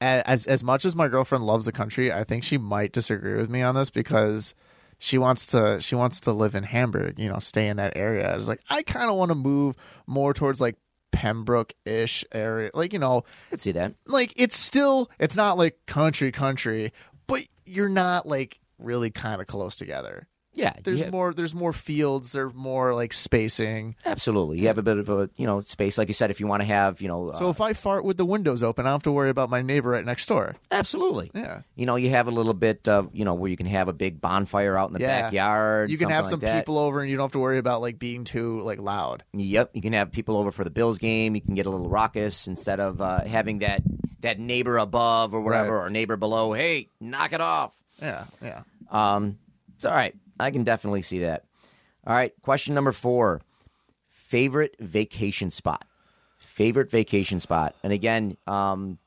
as as much as my girlfriend loves the country, I think she might disagree with me on this because she wants to she wants to live in Hamburg, you know, stay in that area. I was like, I kind of want to move more towards like Pembroke-ish area. Like, you know, I could see that. like it's still it's not like country country, but you're not like really kind of close together. Yeah, There's have- more there's more fields, there's more like spacing. Absolutely, you have a bit of a you know space, like you said. If you want to have you know, So uh, if I fart with the windows open, I don't have to worry about my neighbor right next door. absolutely, Yeah. you know, you have a little bit of you know where you can have a big bonfire out in the Yeah. backyard. You can have some that. people over and you don't have to worry about like being too like loud. Yep, you can have people over for the Bills game. You can get a little raucous instead of uh, having that that neighbor above or whatever Right. or neighbor below. Hey, knock it off. Yeah, yeah. Um, it's all right. I can definitely see that. All right, question number four: favorite vacation spot. Favorite vacation spot, and again, um,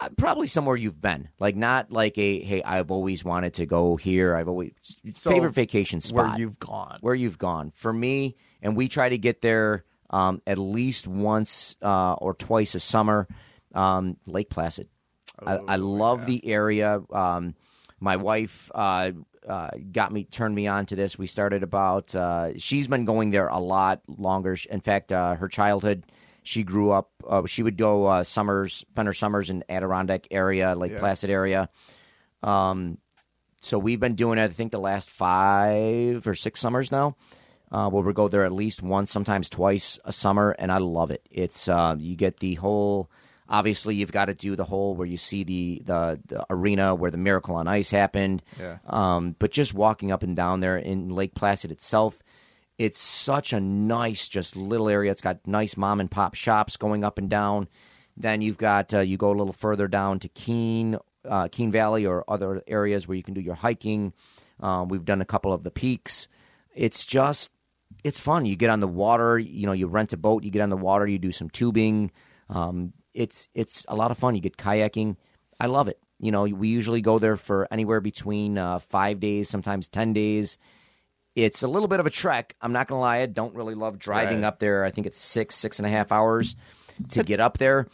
uh, probably somewhere you've been, like not like a hey, I've always wanted to go here. I've always So, favorite vacation spot Where you've gone. where you've gone. For me, and we try to get there um, at least once uh, or twice a summer. Um, Lake Placid. I, I love the area. Um, my wife uh, uh, got me turned me on to this. We started about. Uh, she's been going there a lot longer. In fact, uh, her childhood. She grew up. Uh, she would go uh, summers, spend her summers in Adirondack area, Lake Yeah. Placid area. Um, so we've been doing it. I think the last five or six summers now. Uh, where we go there at least once, sometimes twice a summer, and I love it. It's uh, you get the whole. Obviously, you've got to do the whole where you see the, the the arena where the Miracle on Ice happened. Yeah. Um, but just walking up and down there in Lake Placid itself, it's such a nice, just little area. It's got nice mom and pop shops going up and down. Then you've got uh, you go a little further down to Keene, uh, Keene Valley, or other areas where you can do your hiking. Um, we've done a couple of the peaks. It's just it's fun. You get on the water. You know, you rent a boat. You get on the water. You do some tubing. Um, it's it's a lot of fun. You get kayaking. I love it. You know, we usually go there for anywhere between uh, five days, sometimes ten days. It's a little bit of a trek. I'm not gonna lie. I don't really love driving Right. up there. I think it's six, six and a half hours to get up there.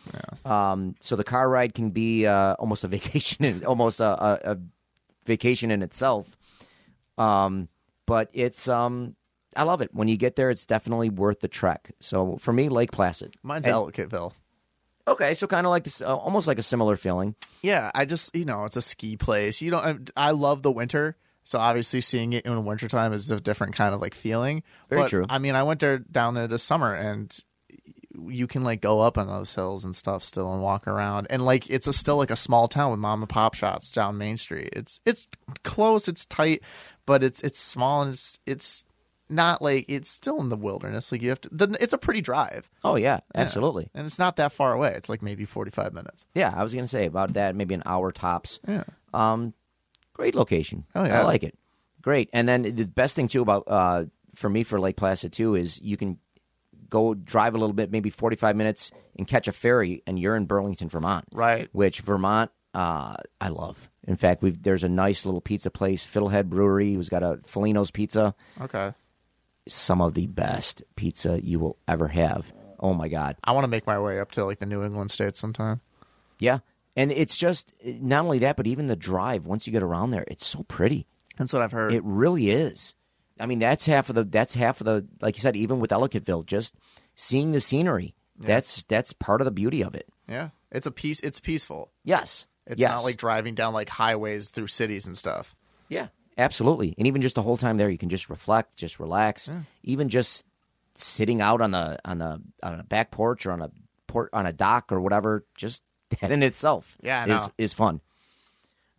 Um, so the car ride can be uh, almost a <laughs> vacation, in, almost a, a, a vacation in itself. Um, but it's um, I love it. When you get there, it's definitely worth the trek. So for me, Lake Placid. Mine's And- Ellicottville. Okay, so kind of like this, uh, almost like a similar feeling. Yeah, I just you know it's a ski place. You don't. I love the winter, so obviously seeing it in wintertime is a different kind of like feeling. Very But, true. I mean, I went there down there this summer, and you can like go up on those hills and stuff still and walk around and like it's a, still like a small town with mom and pop shops down Main Street. It's it's close, it's tight, but it's it's small and it's it's not like it's still in the wilderness. Like you have to. The, it's a pretty drive. Oh yeah, Yeah. absolutely. and it's not that far away. It's like maybe forty five minutes. Yeah, I was gonna say about that, maybe an hour tops. Yeah. Um, great location. Oh, yeah. I like it. Great. And then the best thing too about uh for me for Lake Placid too is you can go drive a little bit, maybe forty five minutes, and catch a ferry, and you're in Burlington, Vermont. Right. Which Vermont, uh, I love. In fact, we've there's a nice little pizza place, Fiddlehead Brewery, who's got a Folino's Pizza. Okay. Some of the best pizza you will ever have. Oh my god. I want to make my way up to like the New England states sometime. Yeah. And it's just not only that, but even the drive. Once you get around there, it's so pretty. That's what I've heard. It really is. I mean, that's half of the. That's half of the. Like you said, even with Ellicottville, just seeing the scenery. That's that's part of the beauty of it. yeah. It's a peace. It's peaceful. Yes. It's yes. not like driving down like highways through cities and stuff. yeah, absolutely. And even just the whole time there, you can just reflect, just relax. Even just sitting out on the on the on a back porch or on a port on a dock or whatever, just <laughs> that in itself Yeah, is is fun.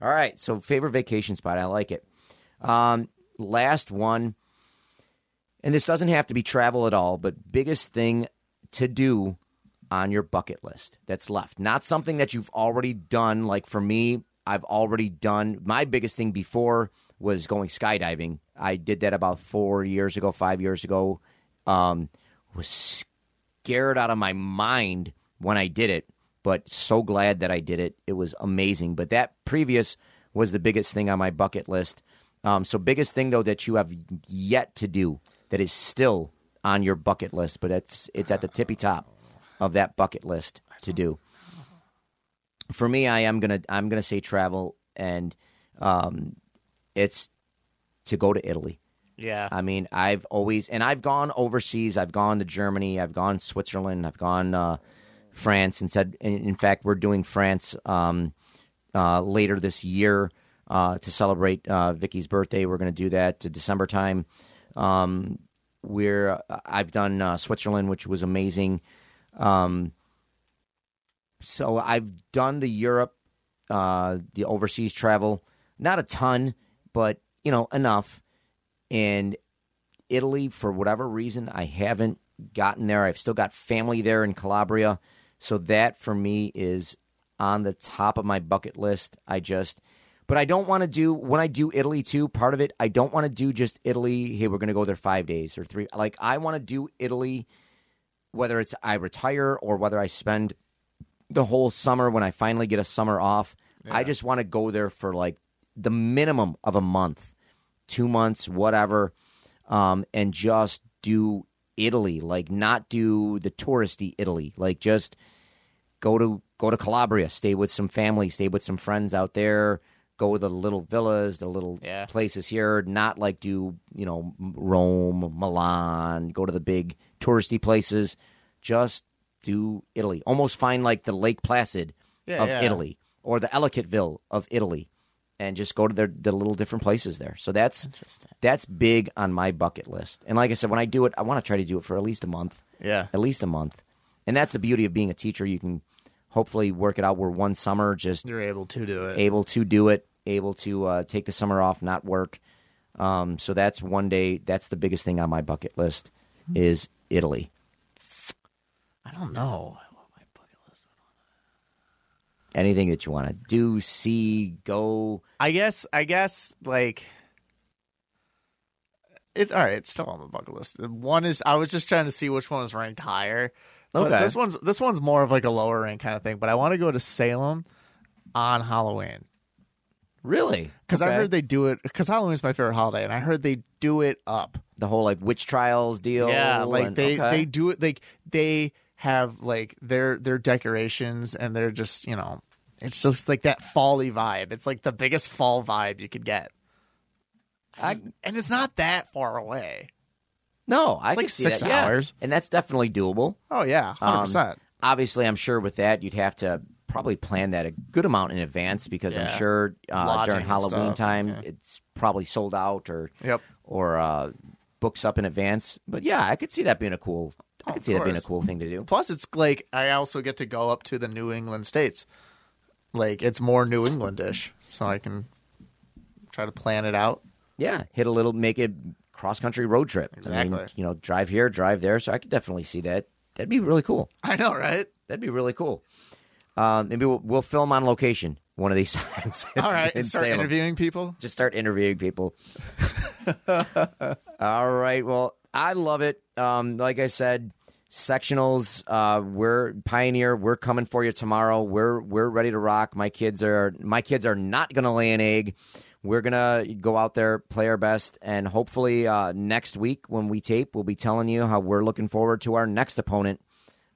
All right, so favorite vacation spot, I like it. Um, last one, and this doesn't have to be travel at all, but biggest thing to do on your bucket list that's left. Not something that you've already done. Like for me, I've already done my biggest thing before was going skydiving. I did that about four years ago, five years ago. Um, was scared out of my mind when I did it, but so glad that I did it. It was amazing. But that previous was the biggest thing on my bucket list. Um, so biggest thing though that you have yet to do that is still on your bucket list, but it's it's at the tippy top of that bucket list to do. For me, I am gonna I'm gonna say travel, and um, it's to go to Italy. Yeah. I mean, I've always and I've gone overseas. I've gone to Germany. I've gone Switzerland. I've gone uh, France, and said. In, fact, we're doing France um, uh, later this year uh, to celebrate uh, Vicky's birthday. We're going to do that to December time. Um, we're I've done uh, Switzerland, which was amazing. Um, so I've done the Europe, uh, the overseas travel. Not a ton, but you know enough. And Italy, for whatever reason, I haven't gotten there. I've still got family there in Calabria, so that for me is on the top of my bucket list. I just, but I don't want to do when I do Italy too. Part of it, I don't want to do just Italy. Hey, we're going to go there five days or three. Like I want to do Italy, whether it's I retire or whether I spend the whole summer when I finally get a summer off. I just want to go there for like the minimum of a month, two months, whatever, um, and just do Italy. Like not do the touristy Italy. Like just go to go to Calabria, stay with some family, stay with some friends out there. Go to the little villas, the little Yeah. places here. Not like do you know Rome, Milan. Go to the big touristy places. Just do Italy. Almost find like the Lake Placid Yeah, of yeah. Italy or the Ellicottville of Italy, and just go to their the little different places there. So that's that's big on my bucket list. And like I said, when I do it, I want to try to do it for at least a month Yeah. at least a month. And that's the beauty of being a teacher. You can hopefully work it out where one summer just You're able to do it. able to do it, able to uh, take the summer off, not work. Um, so that's one day. That's the biggest thing on my bucket list is Italy. I don't know. Anything that you want to do, see, go. I guess. I guess like it. All right, it's still on the bucket list. One is I was just trying to see which one was ranked higher. But Okay. This one's this one's more of like a lower rank kind of thing. But I want to go to Salem on Halloween Really? because I heard they do it because Halloween's my favorite holiday, and I heard they do it up. the whole like witch trials deal. Yeah, like and- they okay. they do it like they have like their their decorations and they're just you know it's just like that folly vibe. It's like the biggest fall vibe you could get. I- and it's not that far away. no, I like six that, yeah. hours. and that's definitely doable. Oh yeah, hundred Um, percent. obviously, I'm sure with that you'd have to probably plan that a good amount in advance because I'm sure uh, during Halloween time yeah. it's probably sold out or Yep. or uh, books up in advance. But yeah, I could see that being a cool I could see that being a cool thing to do. Plus, it's like I also get to go up to the New England states. Like it's more New Englandish, so I can try to plan it out. Yeah, hit a little, make it cross country road trip. I mean, Exactly. you know, drive here, drive there. So I could definitely see that. That'd be really cool. I know, right? That'd be really cool. Um, maybe we'll, we'll film on location one of these <laughs> times. All right, in and start Salem. interviewing people. Just start interviewing people. <laughs> All right. Well, I love it. Um, like I said, sectionals. Uh, we're pioneer. We're coming for you tomorrow. We're we're ready to rock. My kids are my kids are not going to lay an egg. We're gonna go out there, play our best, and hopefully uh, next week when we tape, we'll be telling you how we're looking forward to our next opponent.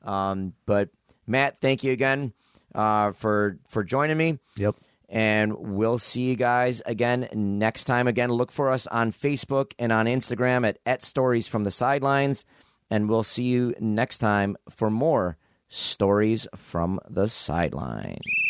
Um, but Matt, thank you again uh, for for joining me. Yep. And we'll see you guys again next time. Again, look for us on Facebook and on Instagram at, at Stories from the Sidelines. And we'll see you next time for more Stories from the Sidelines.